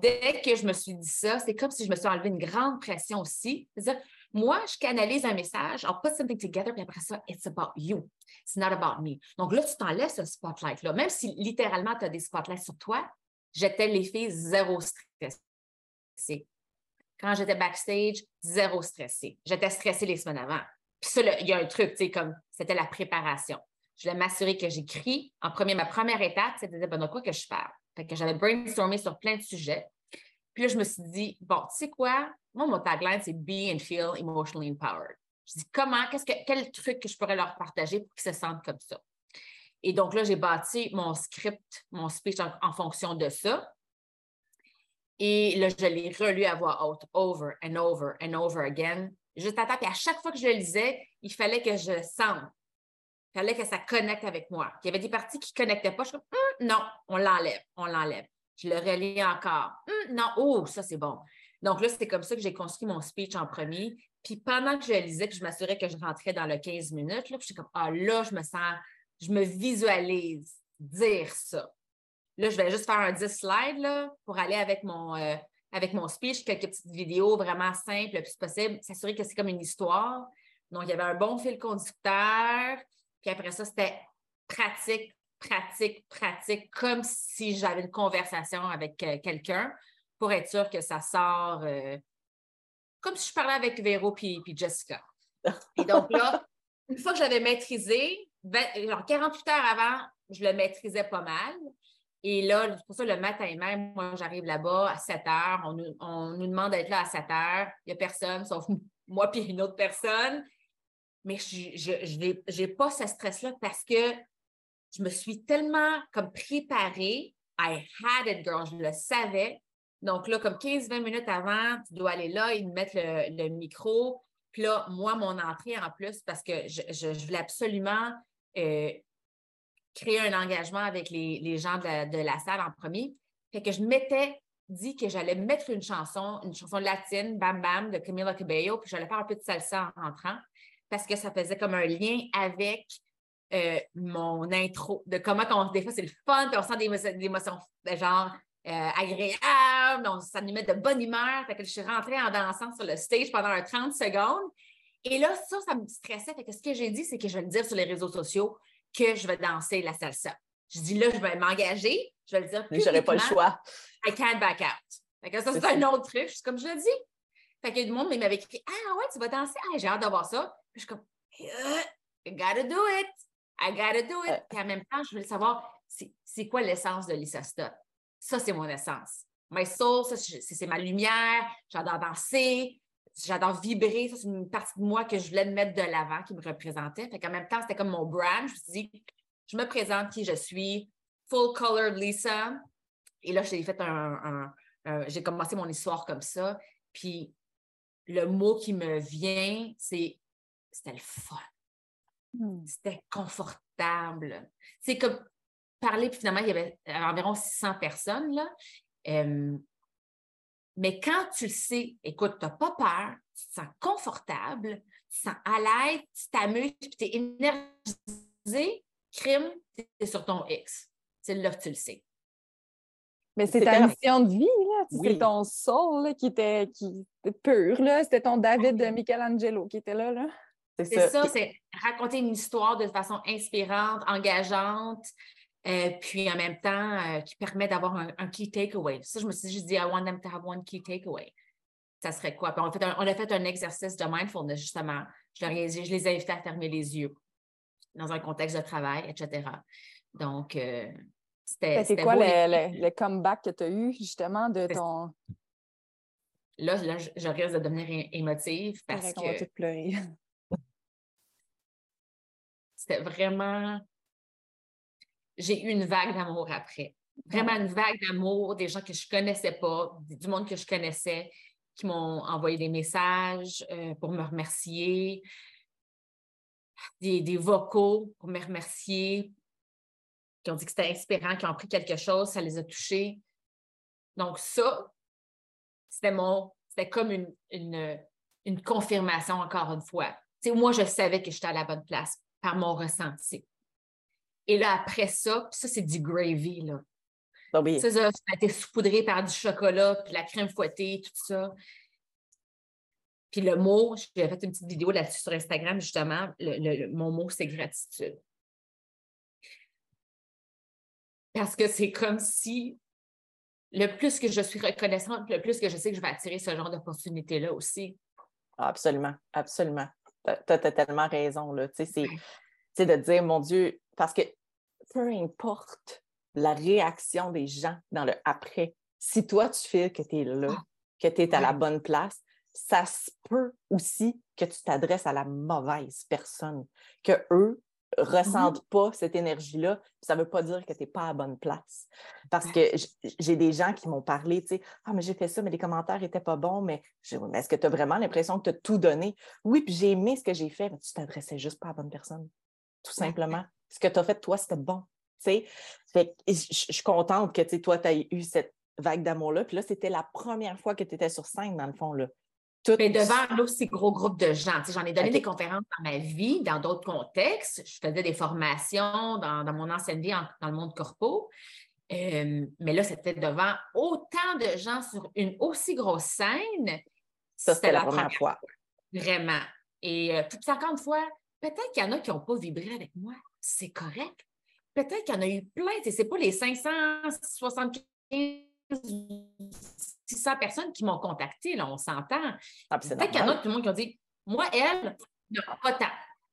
dès que je me suis dit ça, c'est comme si je me suis enlevé une grande pression aussi. C'est-à-dire, moi, je canalise un message, I'll put something together, puis après ça, it's about you. It's not about me. Donc là, tu t'enlèves ce spotlight-là. Même si littéralement, tu as des spotlights sur toi, j'étais les filles zéro stressées. Quand j'étais backstage, zéro stressée. J'étais stressée les semaines avant. Puis ça, il y a un truc, tu sais, comme c'était la préparation. Je voulais m'assurer que j'écris. En premier, ma première étape, c'était de ben, quoi que je parle? Fait que j'avais brainstormé sur plein de sujets. Puis là, je me suis dit, bon, tu sais quoi? Moi, mon tagline, c'est Be and Feel Emotionally Empowered. Je dis, comment, qu'est-ce que, quel truc que je pourrais leur partager pour qu'ils se sentent comme ça? Et donc là, j'ai bâti mon script, mon speech en, fonction de ça. Et là, je l'ai relu à voix haute, over and over and over again, juste à temps. Puis à chaque fois que je le lisais, il fallait que je sente il fallait que ça connecte avec moi. Il y avait des parties qui ne connectaient pas. Je suis comme, hum, non, on l'enlève, on l'enlève. Je le relis encore. Hum, non, oh, ça, c'est bon. Donc là, c'était comme ça que j'ai construit mon speech en premier. Puis pendant que je lisais, puis je m'assurais que je rentrais dans le 15 minutes, là, puis je suis comme, ah là, je me sens, je me visualise dire ça. Là, je vais juste faire un 10 slides là, pour aller avec mon, euh, avec mon speech, quelques petites vidéos vraiment simples le plus possible, s'assurer que c'est comme une histoire. Donc, il y avait un bon fil conducteur. Puis après ça, c'était pratique, pratique, pratique, comme si j'avais une conversation avec euh, quelqu'un pour être sûr que ça sort euh, comme si je parlais avec Véro puis, Jessica. Et donc là, une fois que j'avais maîtrisé, 48 heures avant, je le maîtrisais pas mal. Et là, pour ça, le matin même, moi, j'arrive là-bas à 7 heures. On nous, demande d'être là à 7 heures. Il n'y a personne, sauf [laughs] moi puis une autre personne mais je n'ai pas ce stress-là parce que je me suis tellement comme préparée. I had it, girl, je le savais. Donc là, comme 15-20 minutes avant, tu dois aller là, ils me mettent le, micro. Puis là, moi, mon entrée en plus, parce que je, voulais absolument euh, créer un engagement avec les, gens de la, salle en premier. Fait que je m'étais dit que j'allais mettre une chanson, une chanson latine, Bam Bam, de Camila Cabello, puis j'allais faire un peu de salsa en rentrant parce que ça faisait comme un lien avec euh, mon intro, de comment des fois c'est le fun, puis on sent des, émotions de genre euh, agréables, on, met de bonne humeur. Fait que je suis rentrée en dansant sur le stage pendant 30 secondes. Et là, ça, ça me stressait. Fait que ce que j'ai dit, c'est que je vais le dire sur les réseaux sociaux que je vais danser la salsa. Je dis là, je vais m'engager, je vais le dire. Mais j'aurais pas le choix. I can't back out. Fait que ça, c'est un autre truc, comme je le dis. Fait que le monde m'avait écrit Ah ouais, tu vas danser. Ah, j'ai hâte d'avoir ça je suis comme, I gotta do it. I gotta do it. Puis en même temps, je voulais savoir, c'est quoi l'essence de Lisa Stott? Ça, c'est mon essence. My soul, c'est ma lumière. J'adore danser. J'adore vibrer. Ça, c'est une partie de moi que je voulais mettre de l'avant, qui me représentait. Fait qu'en même temps, c'était comme mon brand. Je me suis dit, je me présente qui je suis. Full color Lisa. Et là, j'ai fait un j'ai commencé mon histoire comme ça. Puis le mot qui me vient, c'est c'était le fun. Hmm. C'était confortable. C'est comme parler, puis finalement, il y avait environ 600 personnes, là. Mais quand tu le sais, écoute, tu n'as pas peur, tu te sens confortable, tu te sens à l'aise, tu t'amuses, puis tu es énergisé, crime, tu es sur ton X. C'est là que tu le sais. Mais c'est ta mission de vie, là. C'est ton soul qui était qui pur, là. C'était ton David de Michelangelo qui était là, là. C'est ça, c'est raconter une histoire de façon inspirante, engageante, euh, puis en même temps euh, qui permet d'avoir un, key takeaway. Ça, je me suis dit, I want them to have one key takeaway. Ça serait quoi? Puis on, a fait un, exercice de mindfulness, justement. Je, je les ai invités à fermer les yeux dans un contexte de travail, etc. Donc, euh, c'était. C'est quoi le, comeback que tu as eu, justement, de ton. Là, là je, risque de devenir émotive parce que. On va pleurer. [laughs] C'était vraiment. J'ai eu une vague d'amour après. Vraiment une vague d'amour, des gens que je ne connaissais pas, du monde que je connaissais, qui m'ont envoyé des messages euh, pour me remercier, des, vocaux pour me remercier, qui ont dit que c'était inspirant, qui ont pris quelque chose, ça les a touchés. Donc, ça, c'était mon, c'était comme une, une, une, confirmation encore une fois. moi, je savais que j'étais à la bonne place par mon ressenti. Et là, après ça, ça, c'est du gravy, là. Ah ça, ça, a été saupoudré par du chocolat, puis la crème fouettée, tout ça. Puis le mot, j'ai fait une petite vidéo là-dessus sur Instagram, justement. mon mot, c'est gratitude. Parce que c'est comme si le plus que je suis reconnaissante, le plus que je sais que je vais attirer ce genre d'opportunité-là aussi. Absolument, absolument. Tu as, tellement raison. C'est de dire, mon Dieu, parce que peu importe la réaction des gens dans le après, si toi, tu fais que tu es là, ah. que tu es à la bonne place, ça se peut aussi que tu t'adresses à la mauvaise personne, que eux ressentent pas cette énergie-là. Ça ne veut pas dire que tu n'es pas à la bonne place. Parce que j'ai des gens qui m'ont parlé, tu sais, ah, mais j'ai fait ça, mais les commentaires n'étaient pas bons, mais, est-ce que tu as vraiment l'impression que tu as tout donné? Oui, puis j'ai aimé ce que j'ai fait, mais tu t'adressais juste pas à la bonne personne. Tout simplement. Ce que tu as fait, toi, c'était bon. Fait je suis contente que toi, tu aies eu cette vague d'amour-là. Puis là, c'était la première fois que tu étais sur scène, dans le fond. Là. Mais devant l'aussi gros groupe de gens. J'en ai donné des conférences dans ma vie, dans d'autres contextes. Je faisais des formations dans, mon ancienne vie dans le monde corpo. Euh, mais là, c'était devant autant de gens sur une aussi grosse scène. Ça, c'était la, première fois. Vraiment. Et euh, 50 fois, peut-être qu'il y en a qui n'ont pas vibré avec moi. C'est correct. Peut-être qu'il y en a eu plein. Ce n'est pas les 575 600 personnes qui m'ont contacté, là, on s'entend. Ah, Peut-être qu'il y en a tout le monde qui ont dit Moi, elle, non, pas tant.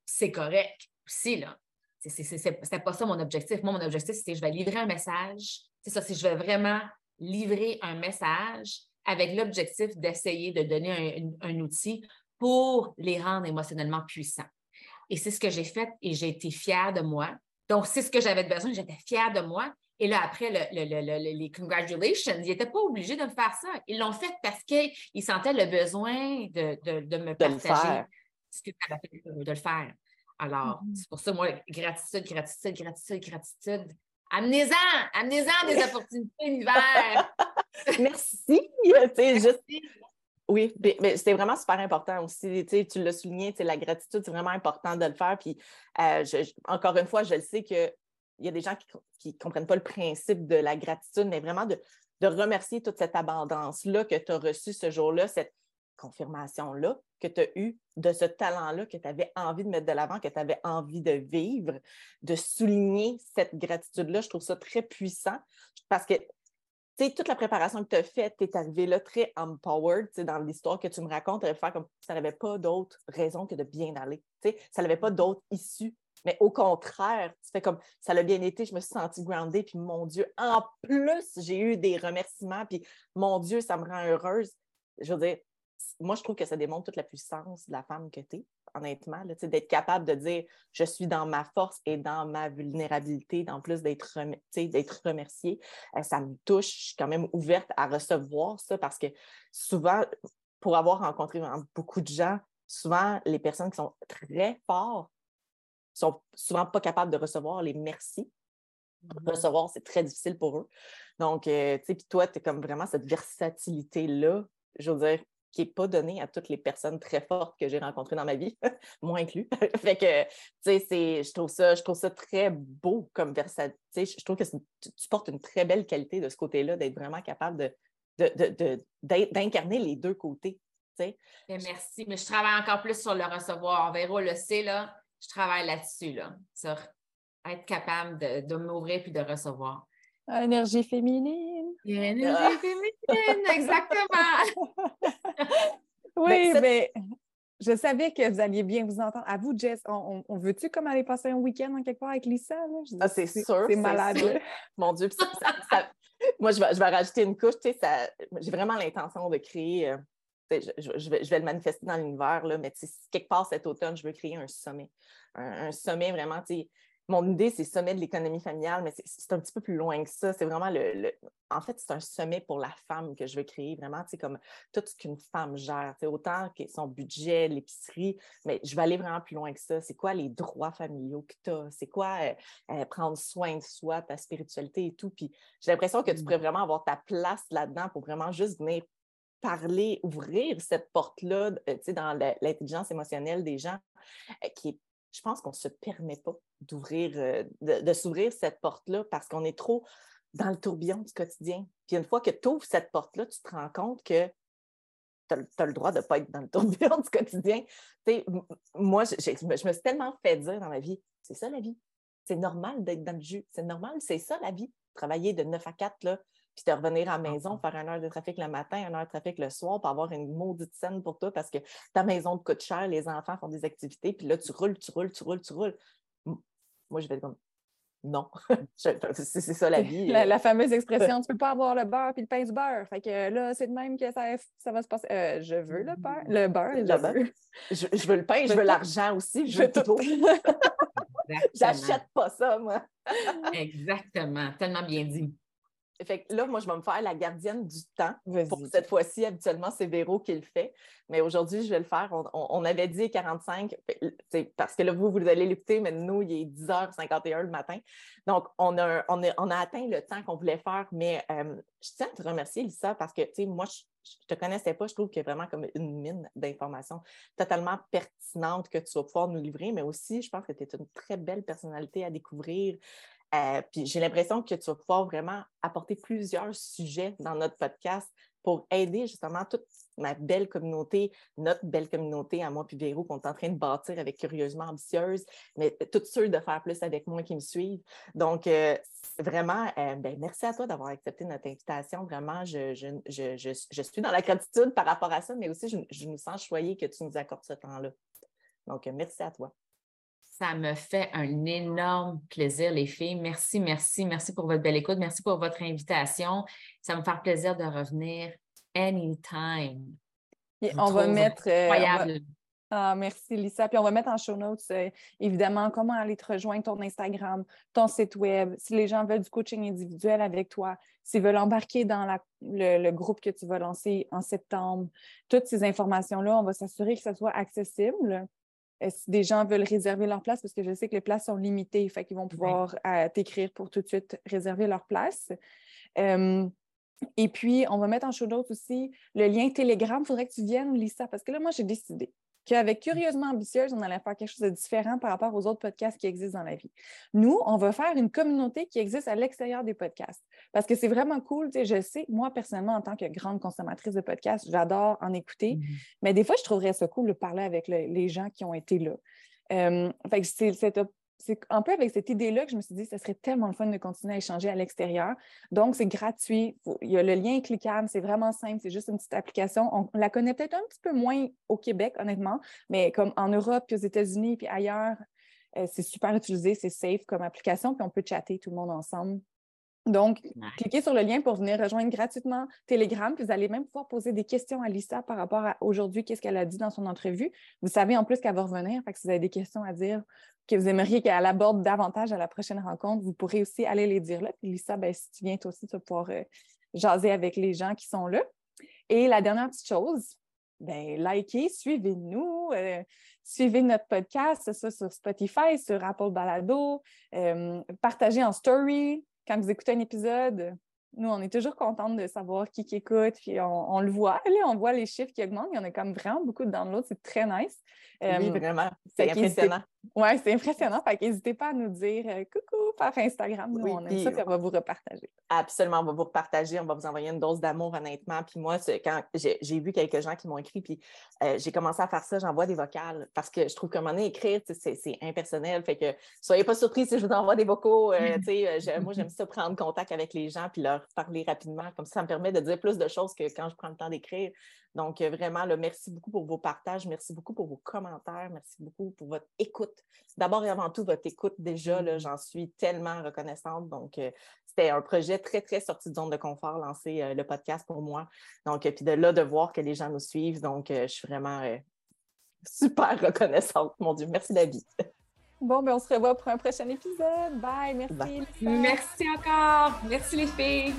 C'est correct aussi, là. C'était pas ça mon objectif. Moi, mon objectif, c'était je vais livrer un message. C'est ça, c'est je vais vraiment livrer un message avec l'objectif d'essayer de donner un, un, outil pour les rendre émotionnellement puissants. Et c'est ce que j'ai fait et j'ai été fière de moi. Donc, c'est ce que j'avais besoin. J'étais fière de moi. Et là, après les congratulations, ils n'étaient pas obligés de me faire ça. Ils l'ont fait parce qu'ils sentaient le besoin de, me partager ce que ça fait de le faire. Alors, mm-hmm. c'est pour ça, moi, gratitude, gratitude, gratitude, gratitude. Amenez-en, amenez-en des [laughs] opportunités l'hiver. Merci. Juste... Oui, mais c'était vraiment super important aussi. Tu l'as souligné, la gratitude, c'est vraiment important de le faire. Puis, euh, encore une fois, je le sais que il y a des gens qui ne comprennent pas le principe de la gratitude, mais vraiment de, remercier toute cette abondance-là que tu as reçue ce jour-là, cette confirmation-là que tu as eue de ce talent-là que tu avais envie de mettre de l'avant, que tu avais envie de vivre, de souligner cette gratitude-là. Je trouve ça très puissant parce que tu sais, toute la préparation que tu as faite, tu es arrivé là très empowered, dans l'histoire que tu me racontes, tu faire comme ça n'avait pas d'autre raison que de bien aller. ça n'avait pas d'autre issue mais au contraire, tu fais comme ça l'a bien été, je me suis sentie groundée, puis mon Dieu, en plus, j'ai eu des remerciements, puis mon Dieu, ça me rend heureuse. Je veux dire, moi, je trouve que ça démontre toute la puissance de la femme que tu es, honnêtement, d'être capable de dire je suis dans ma force et dans ma vulnérabilité, en plus d'être remerciée. Euh, ça me touche, je suis quand même ouverte à recevoir ça parce que souvent, pour avoir rencontré beaucoup de gens, souvent, les personnes qui sont très fortes sont souvent pas capables de recevoir les merci. Mm-hmm. Recevoir, c'est très difficile pour eux. Donc, euh, tu sais, puis toi, tu es comme vraiment cette versatilité-là, je veux dire, qui n'est pas donnée à toutes les personnes très fortes que j'ai rencontrées dans ma vie, [laughs] moi inclus. [laughs] fait que, tu sais, je trouve ça, je trouve ça très beau comme versatilité. Je trouve que tu, portes une très belle qualité de ce côté-là, d'être vraiment capable de, d'incarner les deux côtés. Merci, mais je travaille encore plus sur le recevoir. Véro le sait, là, je travaille là-dessus, là, sur être capable de, m'ouvrir puis de recevoir. Énergie féminine. Énergie ah. féminine, exactement. [laughs] oui, mais je savais que vous alliez bien vous entendre. À vous, Jess, on, veut-tu comme aller passer un week-end en quelque part avec Lisa? ah, c'est sûr. C'est malade. [laughs] Mon Dieu, moi, je vais, je vais rajouter une couche. J'ai vraiment l'intention de créer. Euh, je, vais, le manifester dans l'univers, mais quelque part cet automne, je veux créer un sommet. Un, sommet vraiment, mon idée, c'est sommet de l'économie familiale, mais c'est un petit peu plus loin que ça. C'est vraiment le, En fait, c'est un sommet pour la femme que je veux créer, vraiment, comme tout ce qu'une femme gère, autant que son budget, l'épicerie, mais je vais aller vraiment plus loin que ça. C'est quoi les droits familiaux que tu as? C'est quoi euh, euh, prendre soin de soi, ta spiritualité et tout? Puis j'ai l'impression que tu mmh. pourrais vraiment avoir ta place là-dedans pour vraiment juste venir parler, ouvrir cette porte-là euh, dans l'intelligence émotionnelle des gens, qui je pense qu'on ne se permet pas d'ouvrir, euh, de, s'ouvrir cette porte-là parce qu'on est trop dans le tourbillon du quotidien. Puis une fois que tu ouvres cette porte-là, tu te rends compte que tu as, le droit de ne pas être dans le tourbillon [laughs] du quotidien. moi, je, je, me suis tellement fait dire dans ma vie, c'est ça la vie. C'est normal d'être dans le jus. C'est normal, c'est ça la vie. Travailler de 9 à 4, là, puis de revenir à la maison, faire une heure de trafic le matin, une heure de trafic le soir, pour avoir une maudite scène pour toi parce que ta maison te coûte cher, les enfants font des activités, puis là, tu roules, tu roules, tu roules, tu roules. Moi, je vais être comme non, [laughs] c'est ça la vie. [laughs] La, fameuse expression, tu ne peux pas avoir le beurre puis le pain du beurre. Fait que là, c'est de même que ça, ça va se passer. Euh, je veux le beurre, le beurre, je, veux. Je, veux le pain, je veux l'argent aussi, je veux tout. [laughs] J'achète pas ça, moi. Exactement, tellement bien dit. Fait là, moi, je vais me faire la gardienne du temps. Pour cette fois-ci, habituellement, c'est Véro qui le fait. Mais aujourd'hui, je vais le faire. On, avait dit 45, parce que là, vous, vous allez l'écouter, mais nous, il est 10h51 le matin. Donc, on a, on a, on a atteint le temps qu'on voulait faire. Mais euh, je tiens à te remercier, Lisa, parce que, tu sais, moi, je ne te connaissais pas. Je trouve qu'il y a vraiment comme une mine d'informations totalement pertinente que tu vas pouvoir nous livrer. Mais aussi, je pense que tu es une très belle personnalité à découvrir. Euh, puis j'ai l'impression que tu vas pouvoir vraiment apporter plusieurs sujets dans notre podcast pour aider justement toute ma belle communauté, notre belle communauté à moi puis Véro qu'on est en train de bâtir avec Curieusement Ambitieuse, mais tous ceux de faire plus avec moi qui me suivent. Donc, euh, vraiment, euh, ben, merci à toi d'avoir accepté notre invitation. Vraiment, je, je, suis dans la gratitude par rapport à ça, mais aussi je, je me sens choyée que tu nous accordes ce temps-là. Donc, merci à toi. Ça me fait un énorme plaisir, les filles. Merci, merci, merci pour votre belle écoute. Merci pour votre invitation. Ça me fait plaisir de revenir anytime. on va mettre. Euh, incroyable. Ah, merci, Lisa. Puis on va mettre en show notes, euh, évidemment, comment aller te rejoindre, ton Instagram, ton site web, si les gens veulent du coaching individuel avec toi, s'ils veulent embarquer dans le, groupe que tu vas lancer en septembre. Toutes ces informations-là, on va s'assurer que ça soit accessible si des gens veulent réserver leur place, parce que je sais que les places sont limitées, fait qu'ils vont pouvoir euh, t'écrire pour tout de suite réserver leur place. et puis, on va mettre en show notes aussi le lien Telegram. Il faudrait que tu viennes, Lisa, parce que là, moi, j'ai décidé qu'avec Curieusement Ambitieuse, on allait faire quelque chose de différent par rapport aux autres podcasts qui existent dans la vie. Nous, on va faire une communauté qui existe à l'extérieur des podcasts parce que c'est vraiment cool. Je sais, moi, personnellement, en tant que grande consommatrice de podcasts, j'adore en écouter, mmh mais des fois, je trouverais ça cool de parler avec les gens qui ont été là. fait c'est cette c'est un peu avec cette idée-là que je me suis dit, ce serait tellement le fun de continuer à échanger à l'extérieur. Donc, c'est gratuit. Il y a le lien cliquable, c'est vraiment simple, c'est juste une petite application. On la connaît peut-être un petit peu moins au Québec, honnêtement, mais comme en Europe, puis aux États-Unis, puis ailleurs, euh, c'est super utilisé, c'est safe comme application, puis on peut chatter tout le monde ensemble. Donc, cliquez sur le lien pour venir rejoindre gratuitement Telegram, puis vous allez même pouvoir poser des questions à Lisa par rapport à aujourd'hui, qu'est-ce qu'elle a dit dans son entrevue. Vous savez en plus qu'elle va revenir, fait que si vous avez des questions à dire, que vous aimeriez qu'elle aborde davantage à la prochaine rencontre, vous pourrez aussi aller les dire là. Puis Lisa, ben, si tu viens toi aussi, tu vas pouvoir euh, jaser avec les gens qui sont là. Et la dernière petite chose, ben, likez, suivez-nous, euh, suivez notre podcast, soit sur Spotify, sur Apple Balado, euh, partagez en story, quand vous écoutez un épisode, nous, on est toujours contente de savoir qui, qui écoute, puis on, le voit, là, on voit les chiffres qui augmentent. Il y en a comme vraiment beaucoup de downloads, c'est très nice. oui, vraiment, c'est impressionnant. Oui, c'est impressionnant. Fait n'hésitez pas à nous dire euh, coucou par Instagram. Nous, on aime ça, puis on va vous repartager. Absolument, on va vous repartager. On va vous envoyer une dose d'amour, honnêtement. Puis moi, quand j'ai vu quelques gens qui m'ont écrit, puis euh, j'ai commencé à faire ça, j'envoie des vocales parce que je trouve qu'à un moment donné, écrire, c'est impersonnel. Fait que soyez pas surpris si je vous envoie des vocaux. Euh, moi, j'aime ça prendre contact avec les gens puis leur parler rapidement. Comme ça, ça me permet de dire plus de choses que quand je prends le temps d'écrire. Donc, euh, vraiment, merci beaucoup pour vos partages, merci beaucoup pour vos commentaires, merci beaucoup pour votre écoute. D'abord et avant tout, votre écoute déjà, j'en suis tellement reconnaissante. Donc, euh, c'était un projet très, très sorti de zone de confort, lancer euh, le podcast pour moi. Donc, puis de là, de voir que les gens nous suivent. Donc, je suis vraiment super [laughs] reconnaissante, mon Dieu. Merci, David. Bon, ben on se revoit pour un prochain épisode. Bye, merci. Merci encore. Merci les filles.